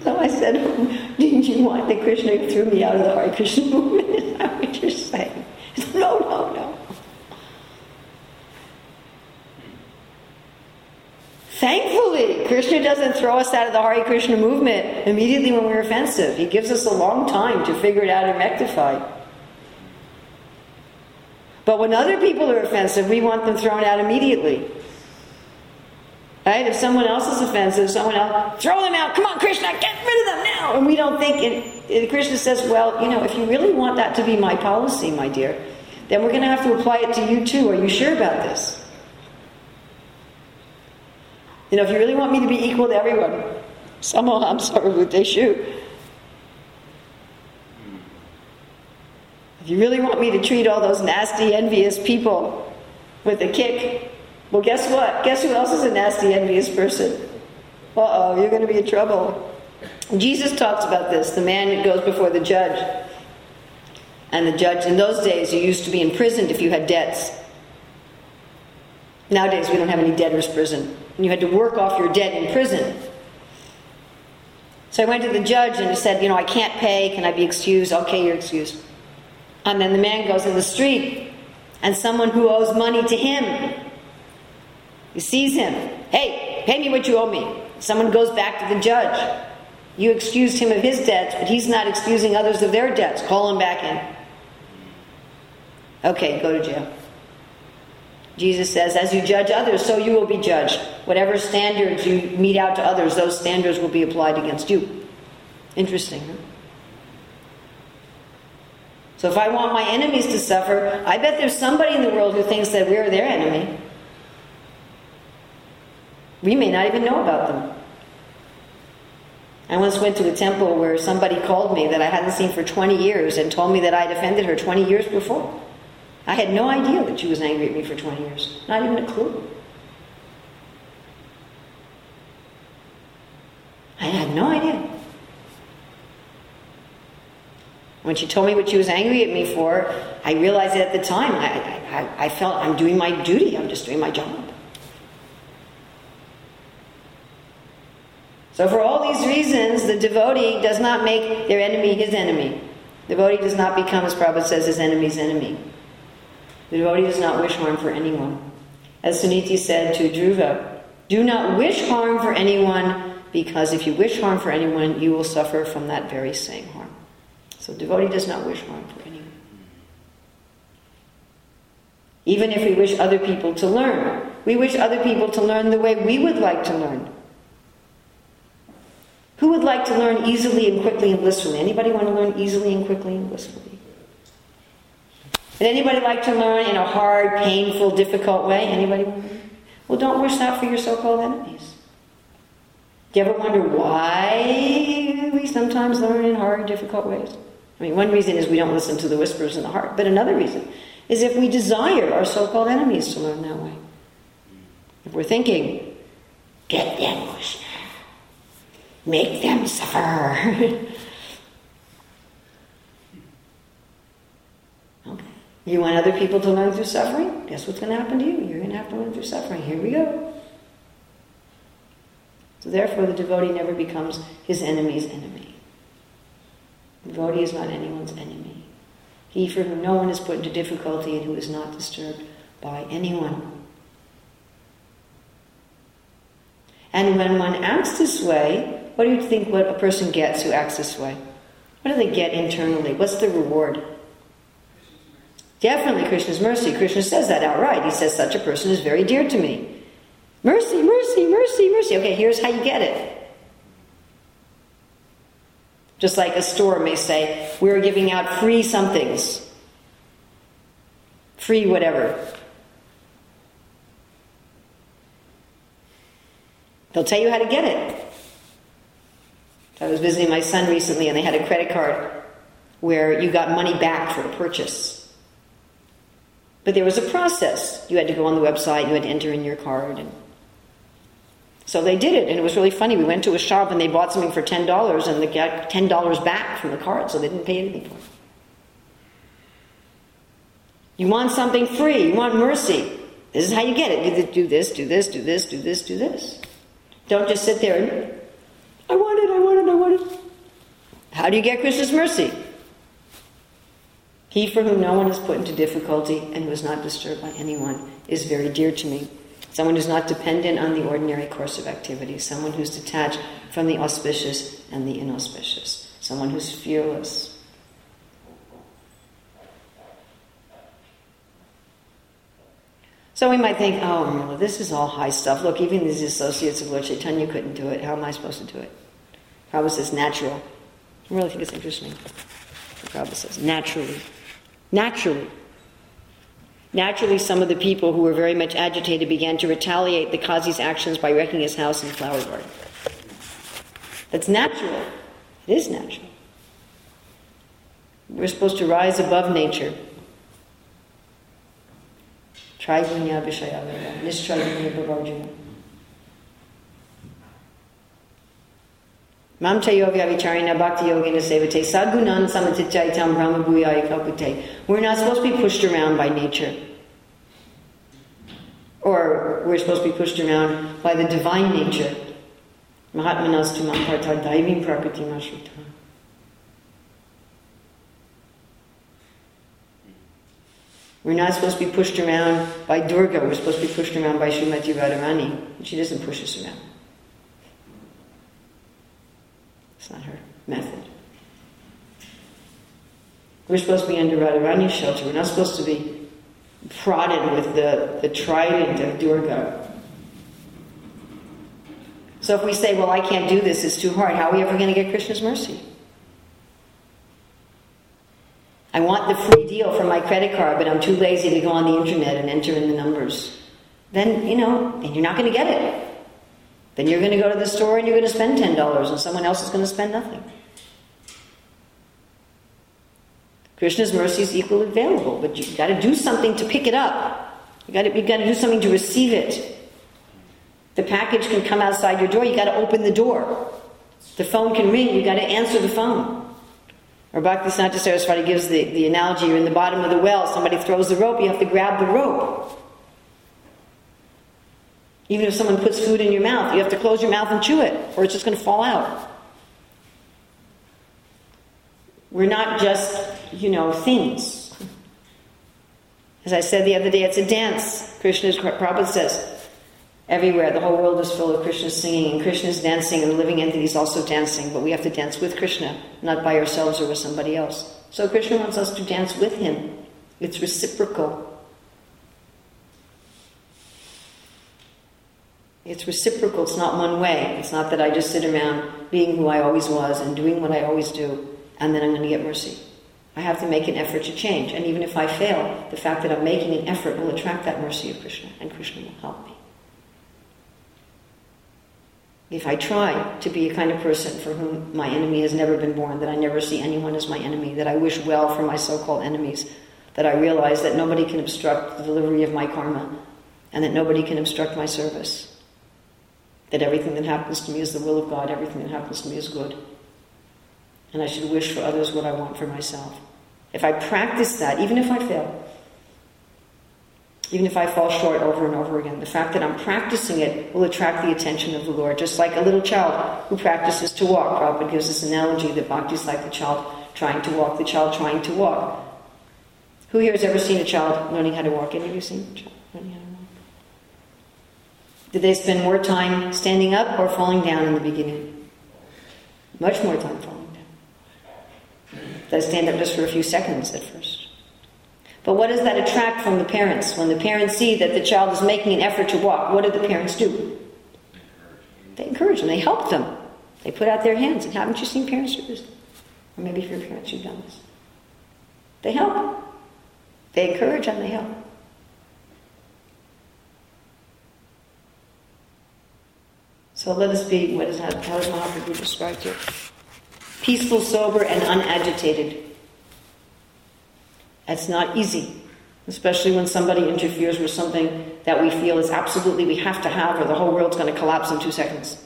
So I said, Didn't you want that Krishna threw me out of the Hare Krishna movement? Is that what you're saying? No, no, no. Thankfully, Krishna doesn't throw us out of the Hare Krishna movement immediately when we're offensive. He gives us a long time to figure it out and rectify. But when other people are offensive, we want them thrown out immediately. Right? If someone else is offensive, someone else, throw them out. Come on, Krishna, get rid of them now. And we don't think, and Krishna says, well, you know, if you really want that to be my policy, my dear, then we're going to have to apply it to you too. Are you sure about this? You know, if you really want me to be equal to everyone, somehow I'm sorry with they shoot. If you really want me to treat all those nasty, envious people with a kick, well, guess what? Guess who else is a nasty, envious person? Uh oh, you're going to be in trouble. Jesus talks about this the man that goes before the judge. And the judge, in those days, you used to be imprisoned if you had debts. Nowadays, we don't have any debtors' prison. And you had to work off your debt in prison. So I went to the judge and said, You know, I can't pay. Can I be excused? Okay, you're excused. And then the man goes in the street, and someone who owes money to him, he sees him. Hey, pay me what you owe me. Someone goes back to the judge. You excused him of his debts, but he's not excusing others of their debts. Call him back in. Okay, go to jail. Jesus says, as you judge others, so you will be judged. Whatever standards you mete out to others, those standards will be applied against you. Interesting, huh? So if I want my enemies to suffer, I bet there's somebody in the world who thinks that we're their enemy. We may not even know about them. I once went to a temple where somebody called me that I hadn't seen for 20 years and told me that I'd offended her 20 years before. I had no idea that she was angry at me for 20 years. Not even a clue. I had no idea. When she told me what she was angry at me for, I realized that at the time I, I, I felt I'm doing my duty, I'm just doing my job. So, for all these reasons, the devotee does not make their enemy his enemy. The devotee does not become, as Prabhupada says, his enemy's enemy. The devotee does not wish harm for anyone. As Suniti said to Dhruva, do not wish harm for anyone because if you wish harm for anyone, you will suffer from that very same harm. So devotee does not wish harm for anyone. Even if we wish other people to learn, we wish other people to learn the way we would like to learn. Who would like to learn easily and quickly and blissfully? Anybody want to learn easily and quickly and blissfully? Would anybody like to learn in a hard, painful, difficult way? Anybody? Well, don't wish that for your so-called enemies. Do you ever wonder why we sometimes learn in hard, difficult ways. I mean, one reason is we don't listen to the whispers in the heart, but another reason is if we desire our so called enemies to learn that way. If we're thinking, get them, make them suffer. okay. You want other people to learn through suffering? Guess what's going to happen to you? You're going to have to learn through suffering. Here we go. So therefore, the devotee never becomes his enemy's enemy. The devotee is not anyone's enemy. He for whom no one is put into difficulty and who is not disturbed by anyone. And when one acts this way, what do you think what a person gets who acts this way? What do they get internally? What's the reward? Definitely Krishna's mercy. Krishna says that outright. He says, such a person is very dear to me. Mercy, mercy, mercy, mercy. Okay, here's how you get it. Just like a store may say, we're giving out free somethings. Free whatever. They'll tell you how to get it. I was visiting my son recently and they had a credit card where you got money back for a purchase. But there was a process. You had to go on the website, you had to enter in your card. And so they did it, and it was really funny. We went to a shop and they bought something for $10 and they got $10 back from the card, so they didn't pay anything for it. You want something free, you want mercy. This is how you get it. Do this, do this, do this, do this, do this. Don't just sit there and, I want it, I want it, I want it. How do you get Krishna's mercy? He for whom no one is put into difficulty and who is not disturbed by anyone is very dear to me. Someone who's not dependent on the ordinary course of activity. Someone who's detached from the auspicious and the inauspicious. Someone who's fearless. So we might think, oh, this is all high stuff. Look, even these associates of Lord Chaitanya couldn't do it. How am I supposed to do it? Prabhupada says natural. I really think it's interesting. Prabhupada says naturally. Naturally. Naturally, some of the people who were very much agitated began to retaliate the Qazi's actions by wrecking his house and flower garden. That's natural. It is natural. We're supposed to rise above nature. Mam Chayogya Vicharina Bhakti Yogina Sevate Sadgunan Samatitjaitam Brahma Bhuyaya Kalpute. We're not supposed to be pushed around by nature. Or we're supposed to be pushed around by the divine nature. Mahatmanas Tumaparta Daivim Prakriti Mashrita. We're not supposed to be pushed around by Durga. We're supposed to be pushed around by Srimati Radharani. She doesn't push us around. It's not her method. We're supposed to be under Radharani's shelter. We're not supposed to be prodded with the, the trident of Durga. So if we say, well, I can't do this, it's too hard, how are we ever going to get Krishna's mercy? I want the free deal for my credit card, but I'm too lazy to go on the internet and enter in the numbers. Then, you know, then you're not going to get it. Then you're going to go to the store and you're going to spend $10 and someone else is going to spend nothing. Krishna's mercy is equally available, but you've got to do something to pick it up. You got to, you got to do something to receive it. The package can come outside your door, you've got to open the door. The phone can ring, you've got to answer the phone. Or Bhaktisiddhanta Saraswati gives the, the analogy you're in the bottom of the well, somebody throws the rope, you have to grab the rope. Even if someone puts food in your mouth, you have to close your mouth and chew it, or it's just going to fall out. We're not just, you know, things. As I said the other day, it's a dance. Krishna's Prabhupada says, everywhere, the whole world is full of Krishna singing, and Krishna's dancing, and the living entities also dancing, but we have to dance with Krishna, not by ourselves or with somebody else. So Krishna wants us to dance with him. It's reciprocal. It's reciprocal, it's not one way. It's not that I just sit around being who I always was and doing what I always do, and then I'm going to get mercy. I have to make an effort to change. And even if I fail, the fact that I'm making an effort will attract that mercy of Krishna, and Krishna will help me. if I try to be a kind of person for whom my enemy has never been born, that I never see anyone as my enemy, that I wish well for my so called enemies, that I realize that nobody can obstruct the delivery of my karma, and that nobody can obstruct my service, that everything that happens to me is the will of God, everything that happens to me is good, and I should wish for others what I want for myself. If I practice that, even if I fail, even if I fall short over and over again. The fact that I'm practicing it will attract the attention of the Lord, just like a little child who practices to walk. Prabhupada gives this analogy that bhakti is like the child trying to walk, the child trying to walk. Who here has ever seen a child learning how to walk? Any of you seen a child learning how to walk? Did they spend more time standing up or falling down in the beginning? Much more time falling down. They stand up just for a few seconds at first. But what does that attract from the parents? When the parents see that the child is making an effort to walk, what do the parents do? They encourage them, they help them. They put out their hands. And haven't you seen parents do this? Or maybe if your parents, you've done this. They help. They encourage and they help. So let us be, what is, how does Mahaprabhu describe here? Peaceful, sober, and unagitated. That's not easy, especially when somebody interferes with something that we feel is absolutely we have to have, or the whole world's going to collapse in two seconds.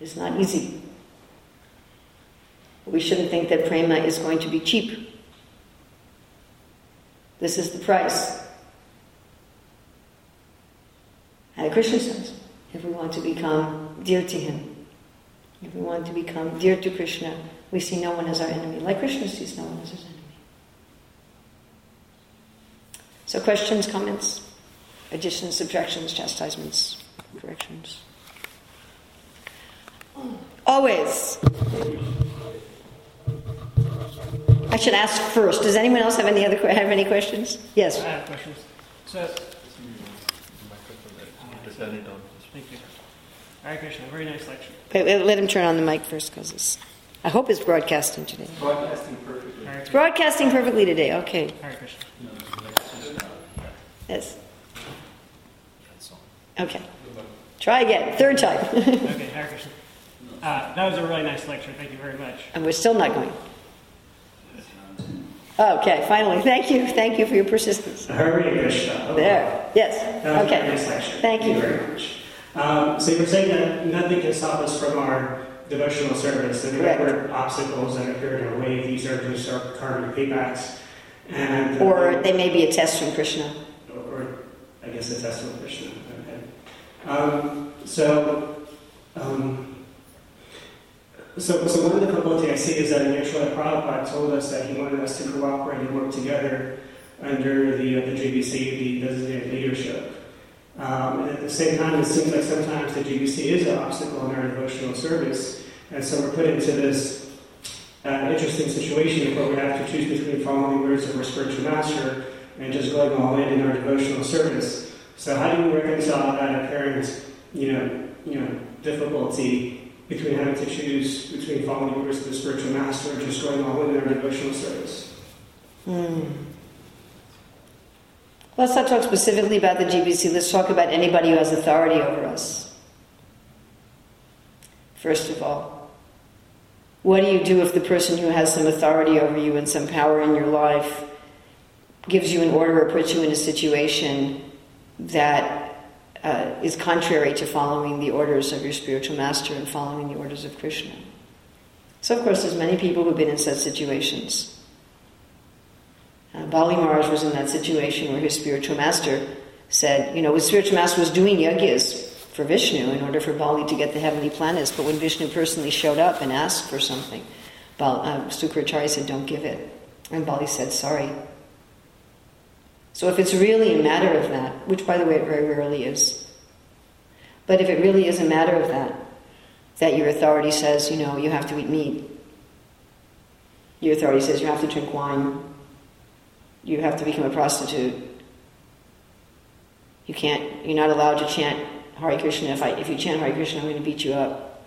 It's not easy. We shouldn't think that prema is going to be cheap. This is the price. And Krishna says, if we want to become dear to Him, if we want to become dear to Krishna, we see no one as our enemy, like Krishna sees no one as his enemy. So, questions, comments, additions, subtractions, chastisements, corrections? Always. I should ask first. Does anyone else have any other have any questions? Yes. I have questions. So, thank you. Hare Krishna, very nice lecture. Wait, let him turn on the mic first, because it's. I hope it's broadcasting today. Broadcasting perfectly. It's broadcasting perfectly today. Okay. Hare Krishna. Yes. Okay. Try again. Third time. Okay, Hare Krishna. Uh, that was a really nice lecture. Thank you very much. and we're still not going. Okay, finally. Thank you. Thank you for your persistence. Hare Krishna. There. Yes. That was a Okay. nice lecture. Thank you. very much. Um, so you were saying that nothing can stop us from our devotional service, and Correct. whatever obstacles that appear in our way, these are just our karmic paybacks. And Or they may be a test from Krishna. or, or I guess a test from Krishna. Okay. Um, so, um, so, so one difficulty I see is that Yeshua Prabhupada told us that he wanted us to cooperate and work together under the, uh, the GBC, the designated leadership. Um, and at the same time, it seems like sometimes the GBC is an obstacle in our devotional service, and so we're put into this uh, interesting situation where we have to choose between following the words of our spiritual master and just going all in in our devotional service. So how do we reconcile that apparent, you know, you know, difficulty between having to choose between following the orders of the spiritual master and just going all in our devotional service? Hmm. Let's not talk specifically about the GBC. Let's talk about anybody who has authority over us. First of all, what do you do if the person who has some authority over you and some power in your life gives you an order or puts you in a situation that uh, is contrary to following the orders of your spiritual master and following the orders of Krishna? So, of course, there's many people who've been in such situations. Uh, Bali Maharaj was in that situation where his spiritual master said, you know, his spiritual master was doing yagyas for Vishnu in order for Bali to get the heavenly planets, but when Vishnu personally showed up and asked for something, Bal, uh, Sukracharya said, don't give it. And Bali said, sorry. So if it's really a matter of that, which by the way it very rarely is, but if it really is a matter of that, that your authority says, you know, you have to eat meat, your authority says you have to drink wine, you have to become a prostitute. You can't, you're not allowed to chant Hare Krishna. If, I, if you chant Hare Krishna, I'm going to beat you up.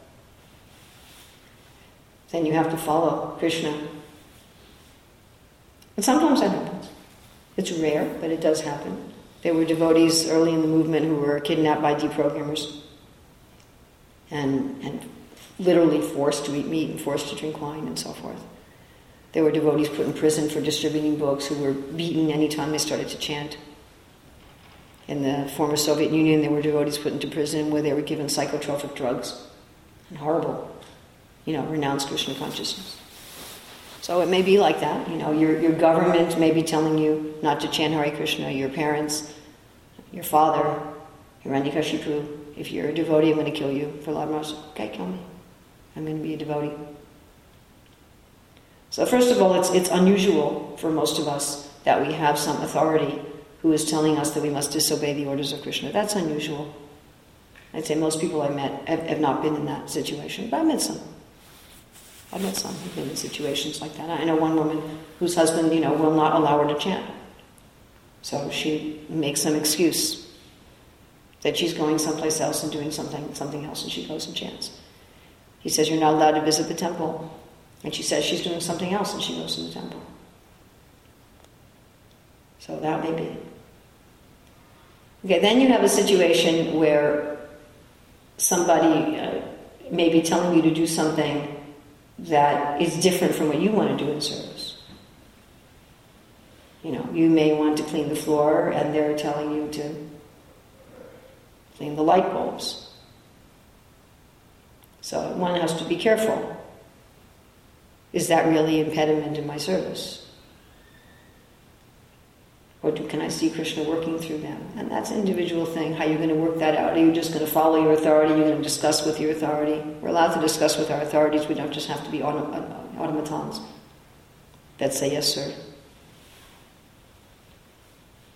Then you have to follow Krishna. And sometimes that happens. It's rare, but it does happen. There were devotees early in the movement who were kidnapped by deprogrammers and, and literally forced to eat meat and forced to drink wine and so forth. There were devotees put in prison for distributing books who were beaten anytime they started to chant. In the former Soviet Union, there were devotees put into prison where they were given psychotropic drugs and horrible, you know, renounced Krishna consciousness. So it may be like that. You know, your, your government may be telling you not to chant Hare Krishna, your parents, your father, your Hiranyakashipu. If you're a devotee, I'm going to kill you Prahlad Maharaj. Okay, kill me. I'm going to be a devotee. So first of all, it's, it's unusual for most of us that we have some authority who is telling us that we must disobey the orders of Krishna. That's unusual. I'd say most people I met have, have not been in that situation, but I met some. I met some who've been in situations like that. I know one woman whose husband, you know, will not allow her to chant. So she makes some excuse that she's going someplace else and doing something something else, and she goes and chants. He says, You're not allowed to visit the temple. And she says she's doing something else, and she goes to the temple. So that may be. Okay, then you have a situation where somebody uh, may be telling you to do something that is different from what you want to do in service. You know, you may want to clean the floor, and they're telling you to clean the light bulbs. So one has to be careful. Is that really impediment in my service? Or do, can I see Krishna working through them? And that's an individual thing, how you're going to work that out. Are you just going to follow your authority? You're going to discuss with your authority? We're allowed to discuss with our authorities. We don't just have to be autom- uh, automatons that say, yes, sir.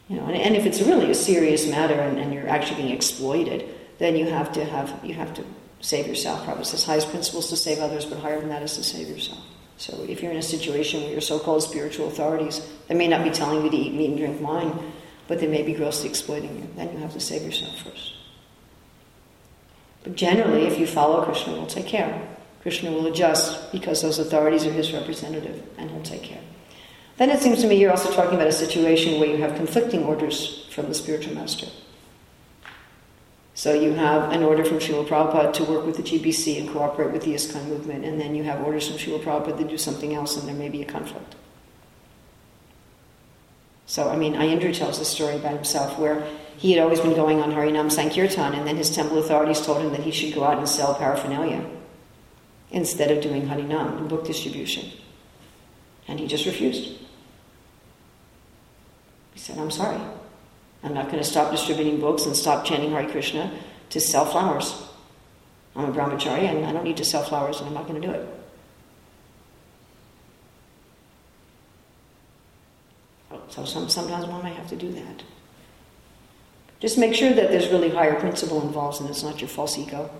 You know, and, and if it's really a serious matter and, and, you're actually being exploited, then you have to have you have to save yourself. Prabhupada says highest principle is to save others, but higher than that is to save yourself. So if you're in a situation where your so-called spiritual authorities, they may not be telling you to eat meat and drink wine, but they may be grossly exploiting you, then you have to save yourself first. But generally, if you follow Krishna, will take care. Krishna will adjust because those authorities are his representative, and he'll take care. Then it seems to me you're also talking about a situation where you have conflicting orders from the spiritual master. So you have an order from Srila Prabhupada to work with the GBC and cooperate with the ISKCON movement, and then you have orders from Srila Prabhupada to do something else, and there may be a conflict. So, I mean, Aindra tells the story about himself where he had always been going on Harinam Sankirtan, and then his temple authorities told him that he should go out and sell paraphernalia instead of doing Harinam and book distribution. And he just refused. He said, I'm sorry. I'm not going to stop distributing books and stop chanting Hare Krishna to sell flowers. I'm a brahmachari and I don't need to sell flowers and I'm not going to do it. So some, sometimes one may have to do that. Just make sure that there's really higher principle involved and it's not your false ego.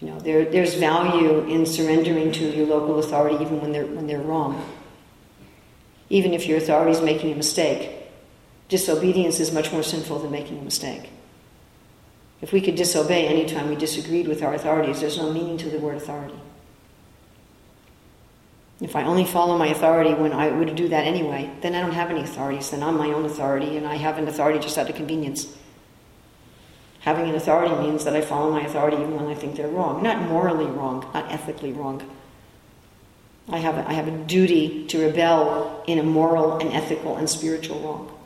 You know, there, there's value in surrendering to your local authority even when they're, when they're wrong. Even if your authority is making a mistake, disobedience is much more sinful than making a mistake. If we could disobey anytime we disagreed with our authorities, there's no meaning to the word authority. If I only follow my authority when I would do that anyway, then I don't have any authorities. Then I'm my own authority, and I have an authority just out of convenience. Having an authority means that I follow my authority even when I think they're wrong. Not morally wrong, not ethically wrong. I have a, I have a duty to rebel in a moral and ethical and spiritual wrong.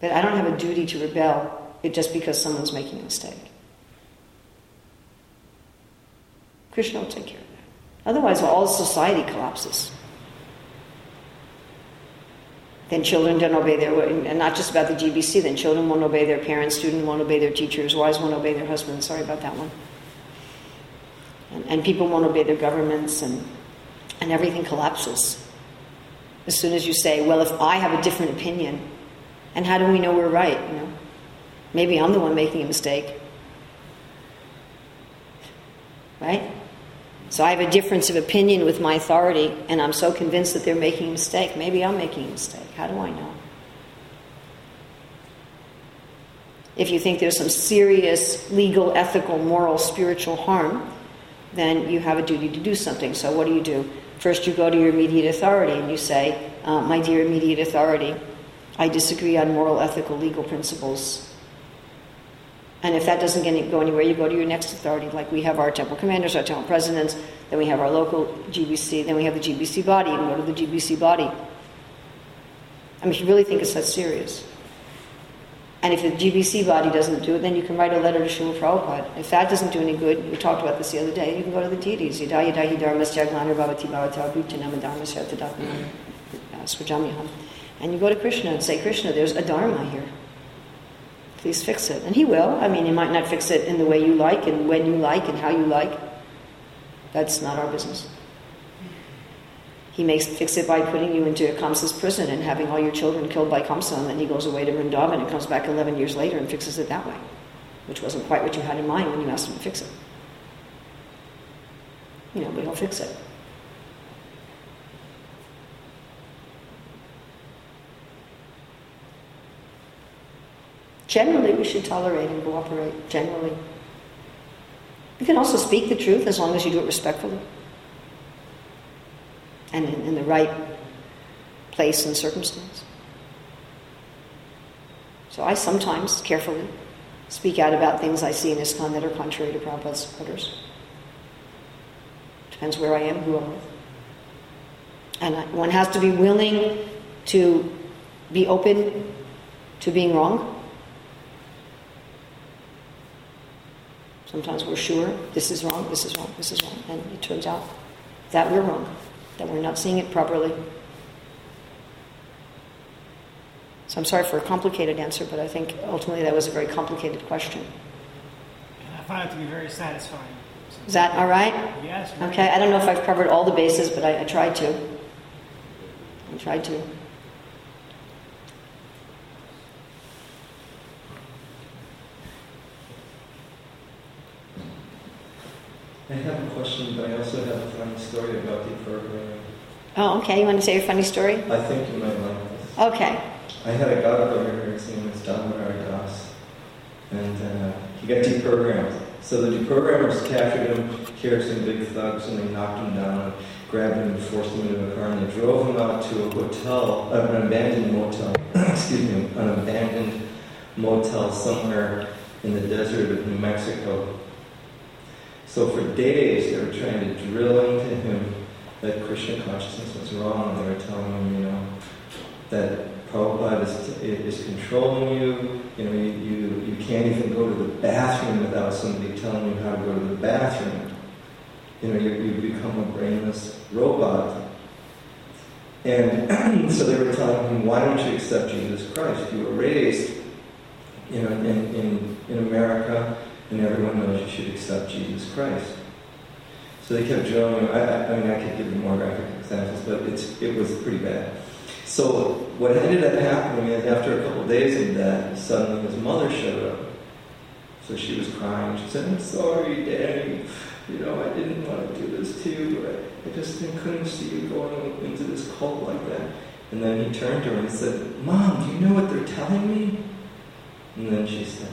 But I don't have a duty to rebel just because someone's making a mistake. Krishna will take care of that. Otherwise, all society collapses. Then children don't obey their, and not just about the GBC, then children won't obey their parents, students won't obey their teachers, wives won't obey their husbands. Sorry about that one. And, and people won't obey their governments, and, and everything collapses. As soon as you say, well, if I have a different opinion, and how do we know we're right? You know, maybe I'm the one making a mistake, right? So I have a difference of opinion with my authority, and I'm so convinced that they're making a mistake. Maybe I'm making a mistake. How do I know? If you think there's some serious legal, ethical, moral, spiritual harm, then you have a duty to do something. So what do you do? First, you go to your immediate authority and you say, uh, my dear immediate authority, I disagree on moral, ethical, legal principles. And if that doesn't any, go anywhere, you go to your next authority. Like we have our temple commanders, our temple presidents, then we have our local GBC, then we have the GBC body. and go to the GBC body. I mean, if you really think it's that serious. And if the GBC body doesn't do it, then you can write a letter to Srila Prabhupada. If that doesn't do any good, we talked about this the other day, you can go to the deities. Yada yada hi dharmasya glanar bhavati bhavata bhutanama dharmasya tadatma swajamyaham. And you go to Krishna and say, Krishna, there's a dharma here. Please fix it. And he will. I mean, he might not fix it in the way you like and when you like and how you like. That's not our business. He makes fix it by putting you into a Kamsa's prison and having all your children killed by Kamsa, and then he goes away to Vrindavan and comes back 11 years later and fixes it that way, which wasn't quite what you had in mind when you asked him to fix it. You know, but he'll fix it. Generally, we should tolerate and cooperate, generally. You can also speak the truth as long as you do it respectfully and in, in the right place and circumstance. So I sometimes carefully speak out about things I see in ISKCON that are contrary to Prabhupada's orders. Depends where I am, who I'm with. And I, one has to be willing to be open to being wrong. Sometimes we're sure this is wrong, this is wrong, this is wrong, and it turns out that we're wrong that we're not seeing it properly. So I'm sorry for a complicated answer, but I think ultimately that was a very complicated question. And I find it to be very satisfying. Is that all right? Yes. Okay, I don't know if I've covered all the bases, but I, I tried to. I tried to. Have a question, but I also have a funny story about the program. Oh, okay. You want to say your funny story? I think you might like this. Okay. I had a godbrother here, his name was Damodar Das, and uh, he got deprogrammed. So the deprogrammers captured him, carried some big thugs, and they knocked him down, and grabbed him and forced him into a car, and they drove him out to a hotel, uh, an abandoned motel, excuse me, an abandoned motel somewhere in the desert of New Mexico. So for days, they were trying to drill into him that Krishna consciousness was wrong. They were telling him, you know, that Prabhupada is, is controlling you. You know, you, you, you can't even go to the bathroom without somebody telling you how to go to the bathroom. You know, you, you become a brainless robot. And so they were telling him, why don't you accept Jesus Christ? You were raised, you know, in, in, in America and everyone knows you should accept Jesus Christ. So they kept drilling. I, I, mean, I could give you more graphic examples, but it's, it was pretty bad. So what ended up happening is after a couple of days of that, suddenly his mother showed up. So she was crying. She said, I'm sorry, Daddy. You know, I didn't want to do this to you, but I, I just couldn't see you going into this cult like that. And then he turned to her and said, Mom, do you know what they're telling me? And then she said,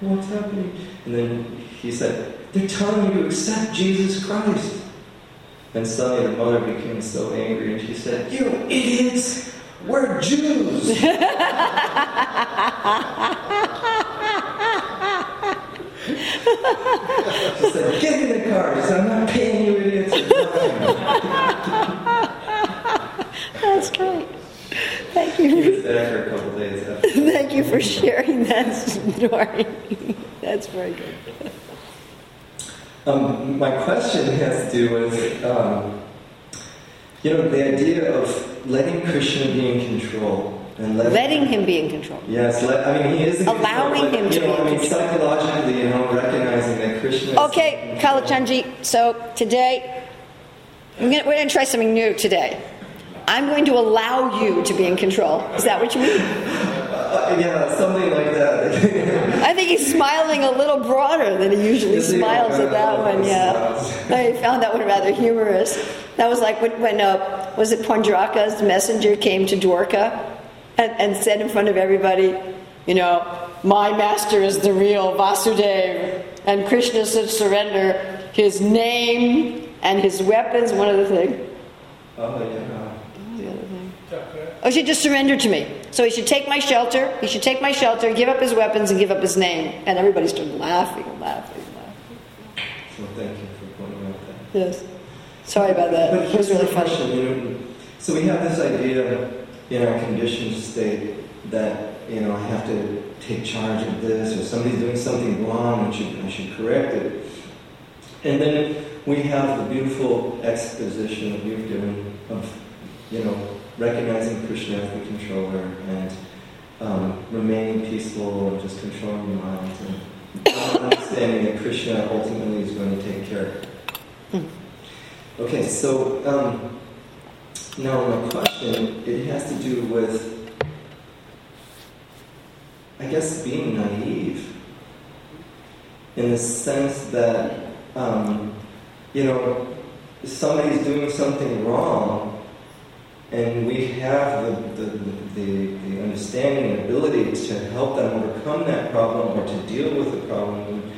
What's happening? And then he said, They're telling you to accept Jesus Christ. And suddenly the mother became so angry and she said, You idiots! We're Jews! she said, Get in the car. Said, I'm not paying you idiots. That's great. Thank He you. was there for a couple days. Thank you for sharing that story. That's very good. Um, my question has to do with, um, you know, the idea of letting Krishna be in control and letting, Letting him be in control. Yes, let, I mean he is in Allowing control, him to know, be in I mean, control. psychologically, you know, recognizing that Krishna. is- Okay, Kalachandji, so today, I'm gonna, we're going to try something new today. I'm going to allow you to be in control. Is that what you mean? Uh, yeah, something like that. I think he's smiling a little broader than he usually smiles at that one, yeah. I found that one rather humorous. That was like when, when uh, was it Paundraka's messenger came to Dwarka and, and said in front of everybody, you know, my master is the real Vasudeva, And Krishna should surrender his name and his weapons. One other thing. oh yeah. What was the other thing? Oh, he should just surrender to me. So he should take my shelter. He should take my shelter, give up his weapons, and give up his name. And everybody started laughing, and laughing, and laughing. So thank you for pointing out that. Yes. Sorry about that. But It was here's really funny. question, you know, so we have this idea in our conditioned state that, you know, I have to take charge of this, or somebody's doing something wrong, and should, I should correct it. And then we have the beautiful exposition that you've given of, you know, recognizing Krishna as the controller and um, remaining peaceful and just controlling your mind and understanding that Krishna ultimately is going to take care. Okay, so um, now my question, it has to do with, I guess, being naive. In the sense that, um, you know, somebody's doing something wrong, and we have the, the, the, the understanding and ability to help them overcome that problem or to deal with the problem.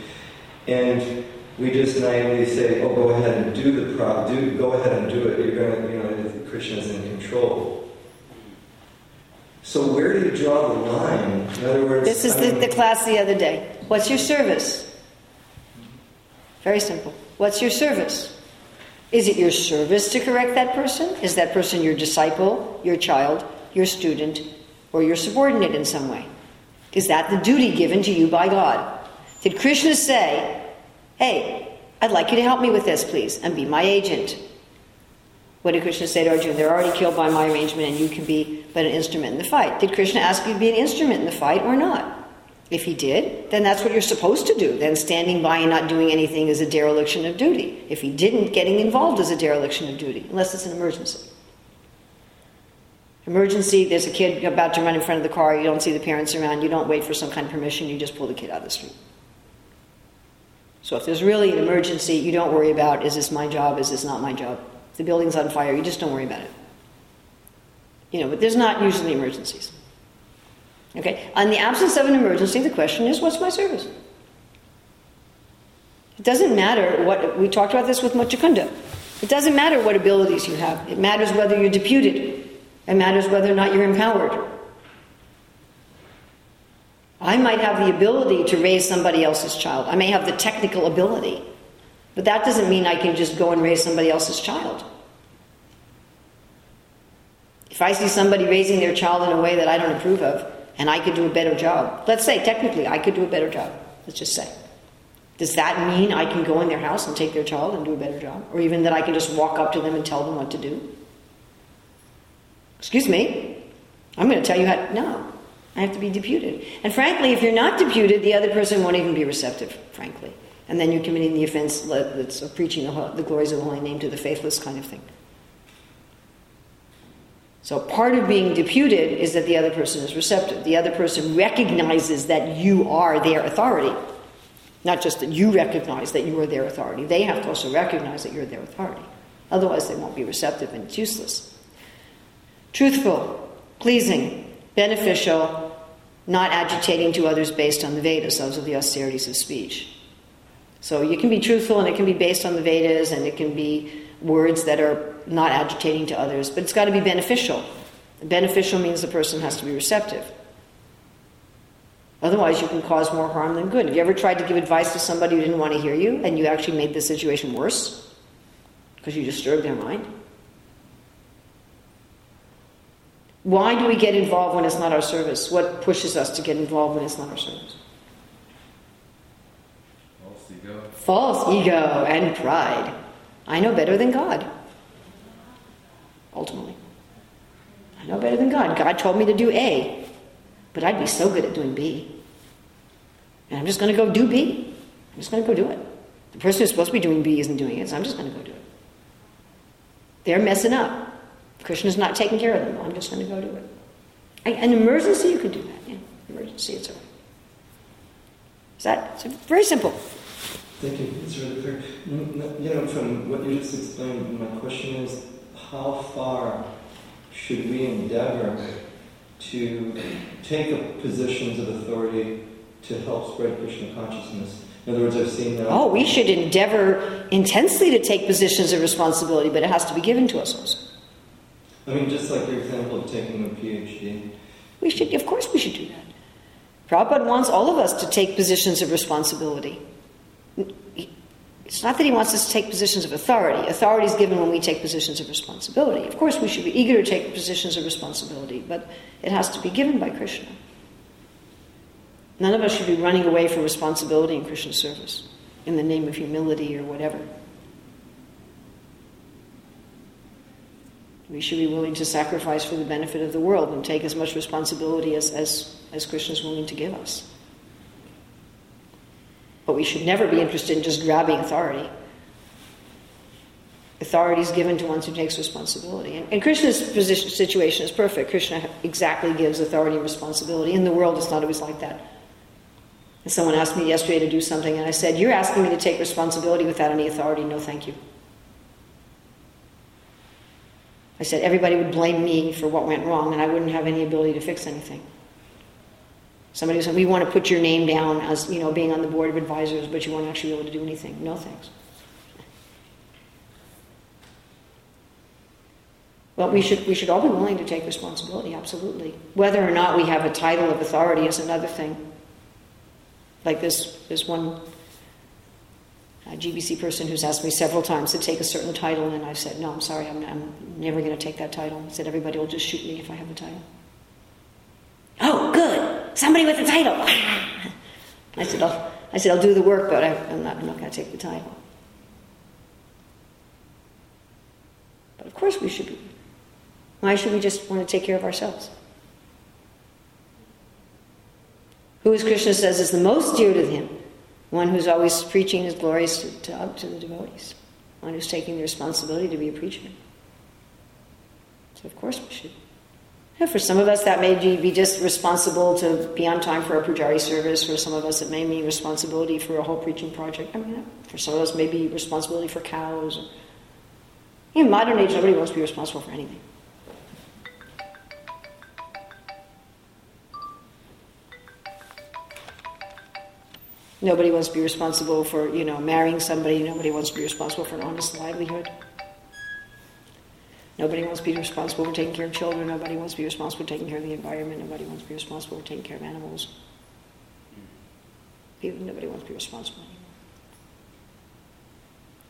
And we just naively say, "Oh, go ahead and do the pro, do go ahead and do it. You're gonna, you know, Krishna's in control." So where do you draw the line? In other words, This is the, um, the class the other day. What's your service? Very simple. What's your service? Is it your service to correct that person? Is that person your disciple, your child, your student, or your subordinate in some way? Is that the duty given to you by God? Did Krishna say, Hey, I'd like you to help me with this, please, and be my agent? What did Krishna say to Arjuna? They're already killed by my arrangement, and you can be but an instrument in the fight. Did Krishna ask you to be an instrument in the fight or not? If he did, then that's what you're supposed to do. Then standing by and not doing anything is a dereliction of duty. If he didn't, getting involved is a dereliction of duty, unless it's an emergency. Emergency, there's a kid about to run in front of the car, you don't see the parents around, you don't wait for some kind of permission, you just pull the kid out of the street. So if there's really an emergency, you don't worry about is this my job, is this not my job? The building's on fire, you just don't worry about it. You know, but there's not usually emergencies. Okay? In the absence of an emergency, the question is what's my service? It doesn't matter what, we talked about this with Muchukunda. It doesn't matter what abilities you have, it matters whether you're deputed, it matters whether or not you're empowered. I might have the ability to raise somebody else's child, I may have the technical ability, but that doesn't mean I can just go and raise somebody else's child. If I see somebody raising their child in a way that I don't approve of, and I could do a better job, let's say technically I could do a better job, let's just say. Does that mean I can go in their house and take their child and do a better job? Or even that I can just walk up to them and tell them what to do? Excuse me, I'm going to tell you how. No, I have to be deputed. And frankly, if you're not deputed, the other person won't even be receptive, frankly. And then you're committing the offense that's of preaching the, the glories of the holy name to the faithless kind of thing. So part of being deputed is that the other person is receptive. The other person recognizes that you are their authority. Not just that you recognize that you are their authority, they have to also recognize that you're their authority. Otherwise, they won't be receptive and it's useless. Truthful, pleasing, beneficial, not agitating to others based on the Vedas, those are the austerities of speech. So you can be truthful and it can be based on the Vedas and it can be words that are not agitating to others, but it's got to be beneficial. Beneficial means the person has to be receptive. Otherwise, you can cause more harm than good. Have you ever tried to give advice to somebody who didn't want to hear you and you actually made the situation worse because you disturbed their mind? Why do we get involved when it's not our service? What pushes us to get involved when it's not our service? False ego. False ego and pride. I know better than God. Ultimately. I know better than God. God told me to do A, but I'd be so good at doing B. And I'm just going to go do B. I'm just going to go do it. The person who's supposed to be doing B isn't doing it, so I'm just going to go do it. They're messing up. Krishna's not taking care of them. I'm just going to go do it. An emergency, you could do that. Yeah, emergency, it's all right. Is that it's very simple? Thank you. It's really clear. You know, from what you just explained, my question is, how far should we endeavor to take up positions of authority to help spread Krishna consciousness? In other words, I've seen that. Oh, we should endeavor intensely to take positions of responsibility, but it has to be given to us also. I mean, just like your example of taking a PhD. We should, of course, we should do that. Prabhupada wants all of us to take positions of responsibility. It's not that he wants us to take positions of authority. Authority is given when we take positions of responsibility. Of course, we should be eager to take positions of responsibility, but it has to be given by Krishna. None of us should be running away from responsibility in Krishna service in the name of humility or whatever. We should be willing to sacrifice for the benefit of the world and take as much responsibility as, as, as Krishna is willing to give us. But we should never be interested in just grabbing authority. Authority is given to one who takes responsibility. And, and Krishna's position, situation is perfect. Krishna exactly gives authority and responsibility. In the world, it's not always like that. And someone asked me yesterday to do something, and I said, You're asking me to take responsibility without any authority. No, thank you. I said everybody would blame me for what went wrong, and I wouldn't have any ability to fix anything. Somebody said, "We want to put your name down as you know being on the board of advisors, but you won't actually be able to do anything." No thanks. Well, we should we should all be willing to take responsibility, absolutely. Whether or not we have a title of authority is another thing. Like this, this one uh, a GBC person who's asked me several times to take a certain title, and I've said, no, I'm sorry, I'm, I'm never going to take that title. Said, everybody will just shoot me if I have a title. Somebody with a title. I said, I'll, I said, I'll do the work, but I, am not, I'm not going to take the title. But of course we should be. Why should we just want to take care of ourselves? Who, as Krishna says, is the most dear to him? one who's always preaching his glories to, to, to the devotees, one who's taking the responsibility to be a preacher. So, of course, we should. For some of us, that may be just responsible to be on time for a pujari service. For some of us, it may mean responsibility for a whole preaching project. I mean, for some of us, maybe responsibility for cows. In modern age, nobody wants to be responsible for anything. Nobody wants to be responsible for, you know, marrying somebody. Nobody wants to be responsible for an honest livelihood. Nobody wants to be responsible for taking care of children. Nobody wants to be responsible for taking care of the environment. Nobody wants to be responsible for taking care of animals. Even nobody wants to be responsible anymore.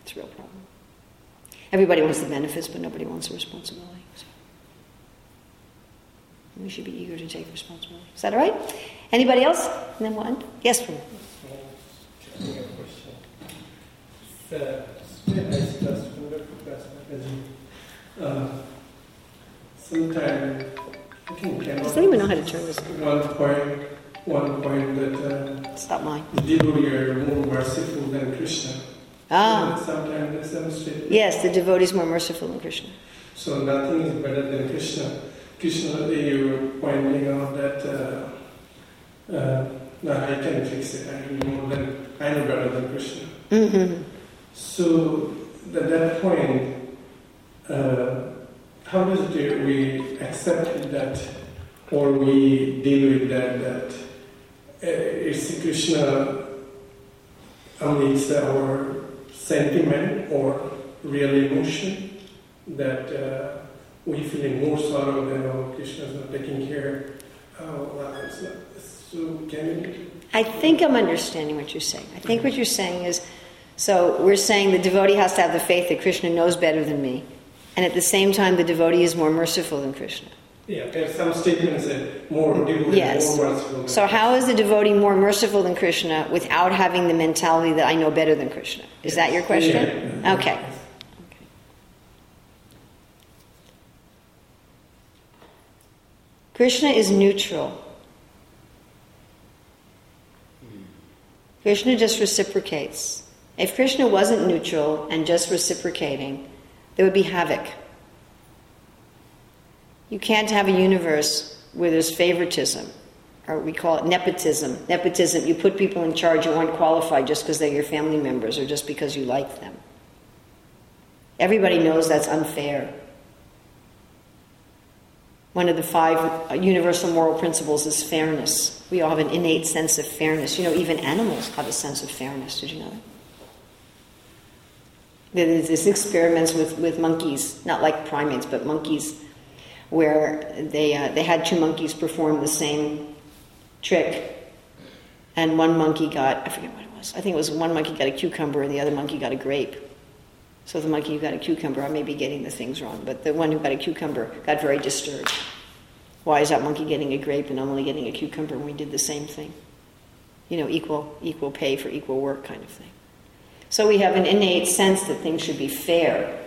It's a real problem. Everybody wants the benefits, but nobody wants the responsibility. So we should be eager to take responsibility. Is that all right? Anybody else? And then. Yes, from uh, sometime I think Does anyone know how to turn this? One point, one point that uh, Stop mine. the devotee are more merciful than Krishna. Ah. Sometimes demonstrated. Yes, the devotee is more merciful than Krishna. So nothing is better than Krishna. Krishna, you were pointing out that uh, uh, no, I can fix it. I know more than I know better than Krishna. Mm-hmm. So at that point, uh, how does it, we accept that, or we deal with that? That uh, it's Krishna it's our sentiment or real emotion that uh, we feel more sorrow than oh Krishna is not taking care. It's not. So can you? I think I'm understanding what you're saying. I think what you're saying is so we're saying the devotee has to have the faith that Krishna knows better than me. And at the same time, the devotee is more merciful than Krishna. Yeah, there's some statements that more devotee, yes. more merciful. So how is the devotee more merciful than Krishna without having the mentality that I know better than Krishna? Is yes. that your question? Yeah. Okay. Krishna is neutral. Krishna just reciprocates. If Krishna wasn't neutral and just reciprocating, there would be havoc. You can't have a universe where there's favoritism, or we call it nepotism. Nepotism, you put people in charge who aren't qualified just because they're your family members or just because you like them. Everybody knows that's unfair. One of the five uh, universal moral principles is fairness. We all have an innate sense of fairness. You know, even animals have a sense of fairness. Did you know that? There's this experiments with, with monkeys, not like primates, but monkeys. where they, uh, they had two monkeys perform the same trick, and one monkey got, I forget what it was, I think it was one monkey got a cucumber and the other monkey got a grape. So the monkey who got a cucumber, I may be getting the things wrong, but the one who got a cucumber got very disturbed. Why is that monkey getting a grape and I'm only getting a cucumber when we did the same thing? You know, equal, equal pay for equal work kind of thing. So we have an innate sense that things should be fair.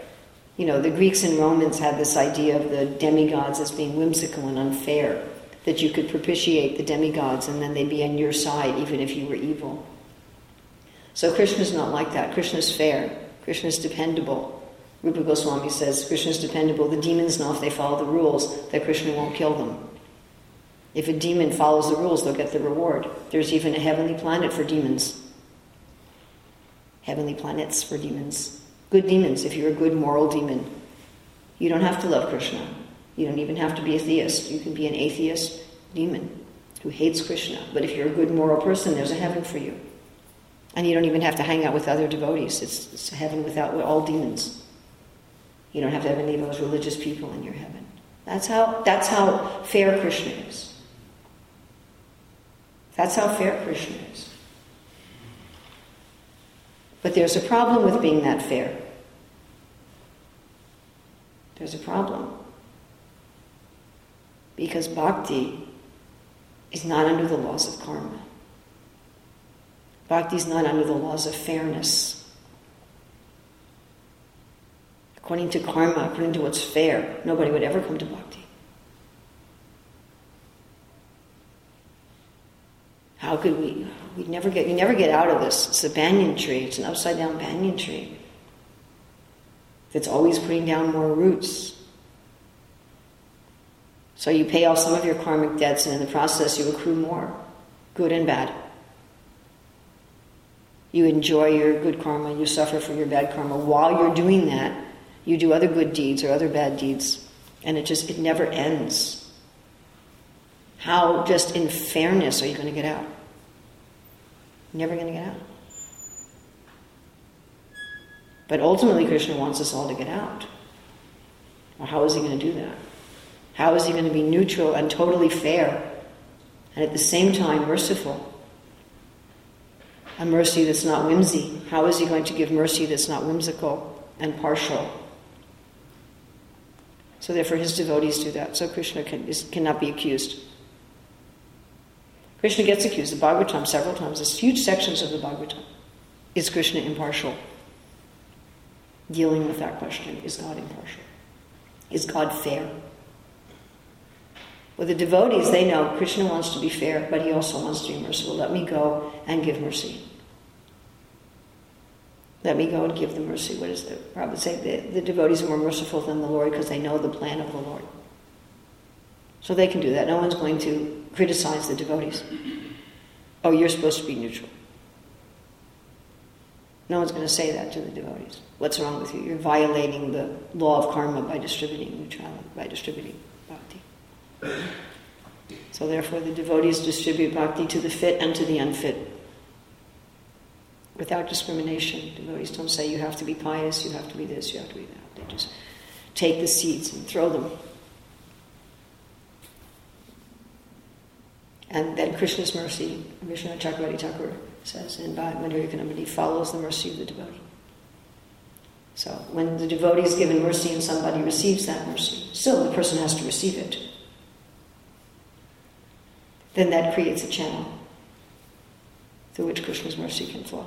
You know, the Greeks and Romans had this idea of the demigods as being whimsical and unfair, that you could propitiate the demigods and then they'd be on your side even if you were evil. So Krishna's not like that. Krishna's fair. Krishna's dependable. Rupa Goswami says Krishna's dependable. The demons know if they follow the rules that Krishna won't kill them. If a demon follows the rules, they'll get the reward. There's even a heavenly planet for demons. Heavenly planets for demons. Good demons, if you're a good moral demon. You don't have to love Krishna. You don't even have to be a theist. You can be an atheist demon who hates Krishna. But if you're a good moral person, there's a heaven for you. And you don't even have to hang out with other devotees. It's, it's heaven without all demons. You don't have to have any of those religious people in your heaven. That's how, that's how fair Krishna is. That's how fair Krishna is. But there's a problem with being that fair. There's a problem. Because bhakti is not under the laws of karma. Bhakti is not under the laws of fairness. According to karma, according to what's fair, nobody would ever come to bhakti. How could we? We'd never get. You never get out of this. It's a banyan tree. It's an upside down banyan tree. That's always putting down more roots. So you pay off some of your karmic debts, and in the process, you accrue more, good and bad. You enjoy your good karma, you suffer for your bad karma. While you're doing that, you do other good deeds or other bad deeds, and it just it never ends. How just in fairness are you going to get out? Never going to get out. But ultimately, Krishna wants us all to get out. Well, how is he going to do that? How is he going to be neutral and totally fair and at the same time merciful? a mercy that's not whimsy? How is he going to give mercy that's not whimsical and partial? So therefore his devotees do that. So Krishna can, is, cannot be accused. Krishna gets accused. The Bhagavatam several times. There's huge sections of the Bhagavatam. Is Krishna impartial? Dealing with that question. Is God impartial? Is God fair? Well, the devotees, they know Krishna wants to be fair, but he also wants to be merciful. Let me go and give mercy. Let me go and give the mercy. What does the Prabhupada say? The, the devotees are more merciful than the Lord because they know the plan of the Lord. So they can do that. No one's going to criticize the devotees. Oh, you're supposed to be neutral. No one's going to say that to the devotees. What's wrong with you? You're violating the law of karma by distributing neutrality, by distributing bhakti. So therefore, the devotees distribute bhakti to the fit and to the unfit without discrimination. Devotees don't say you have to be pious, you have to be this, you have to be that. They just take the seeds and throw them. And then Krishna's mercy, Vishwanath Chakravarti Thakur says and in Madhurya follows the mercy of the devotee. So when the devotee is given mercy and somebody receives that mercy, still the person has to receive it. Then that creates a channel through which Krishna's mercy can flow.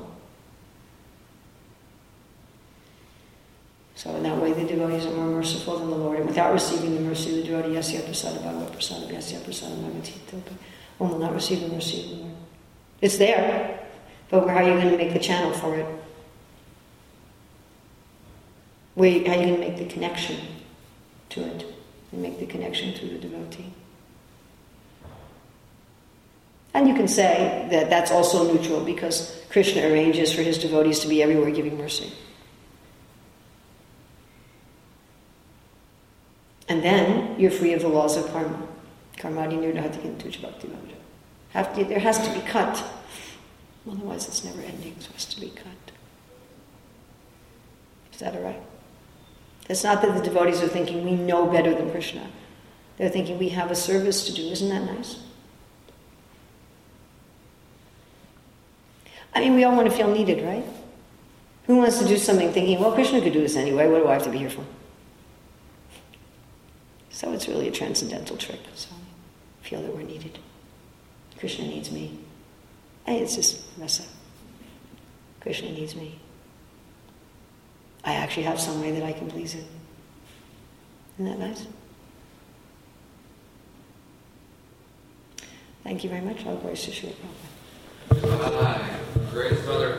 So in that way, the devotees are more merciful than the Lord. And without receiving the mercy of the devotee, yasya prasada bhagavad prasada yasya prasada bhagavatita, one will not receive the mercy of the Lord. It's there, but how are you going to make the channel for it? Where, how are you going to make the connection to it? And make the connection to the devotee? And you can say that that's also neutral because Krishna arranges for his devotees to be everywhere giving mercy. And then you're free of the laws of karma. Karmadi nirdhati bhakti have to, There has to be cut. Otherwise it's never ending, so it has to be cut. Is that all right? It's not that the devotees are thinking we know better than Krishna. They're thinking we have a service to do. Isn't that nice? I mean, we all want to feel needed, right? Who wants to do something thinking, well, Krishna could do this anyway, what do I have to be here for? So it's really a transcendental trick. So feel that we're needed. Krishna needs me. Hey, it's just mess up. Krishna needs me. I actually have some way that I can please him. Isn't that nice? Thank you very much. All glories to Prabhupada. Hi. Great Mother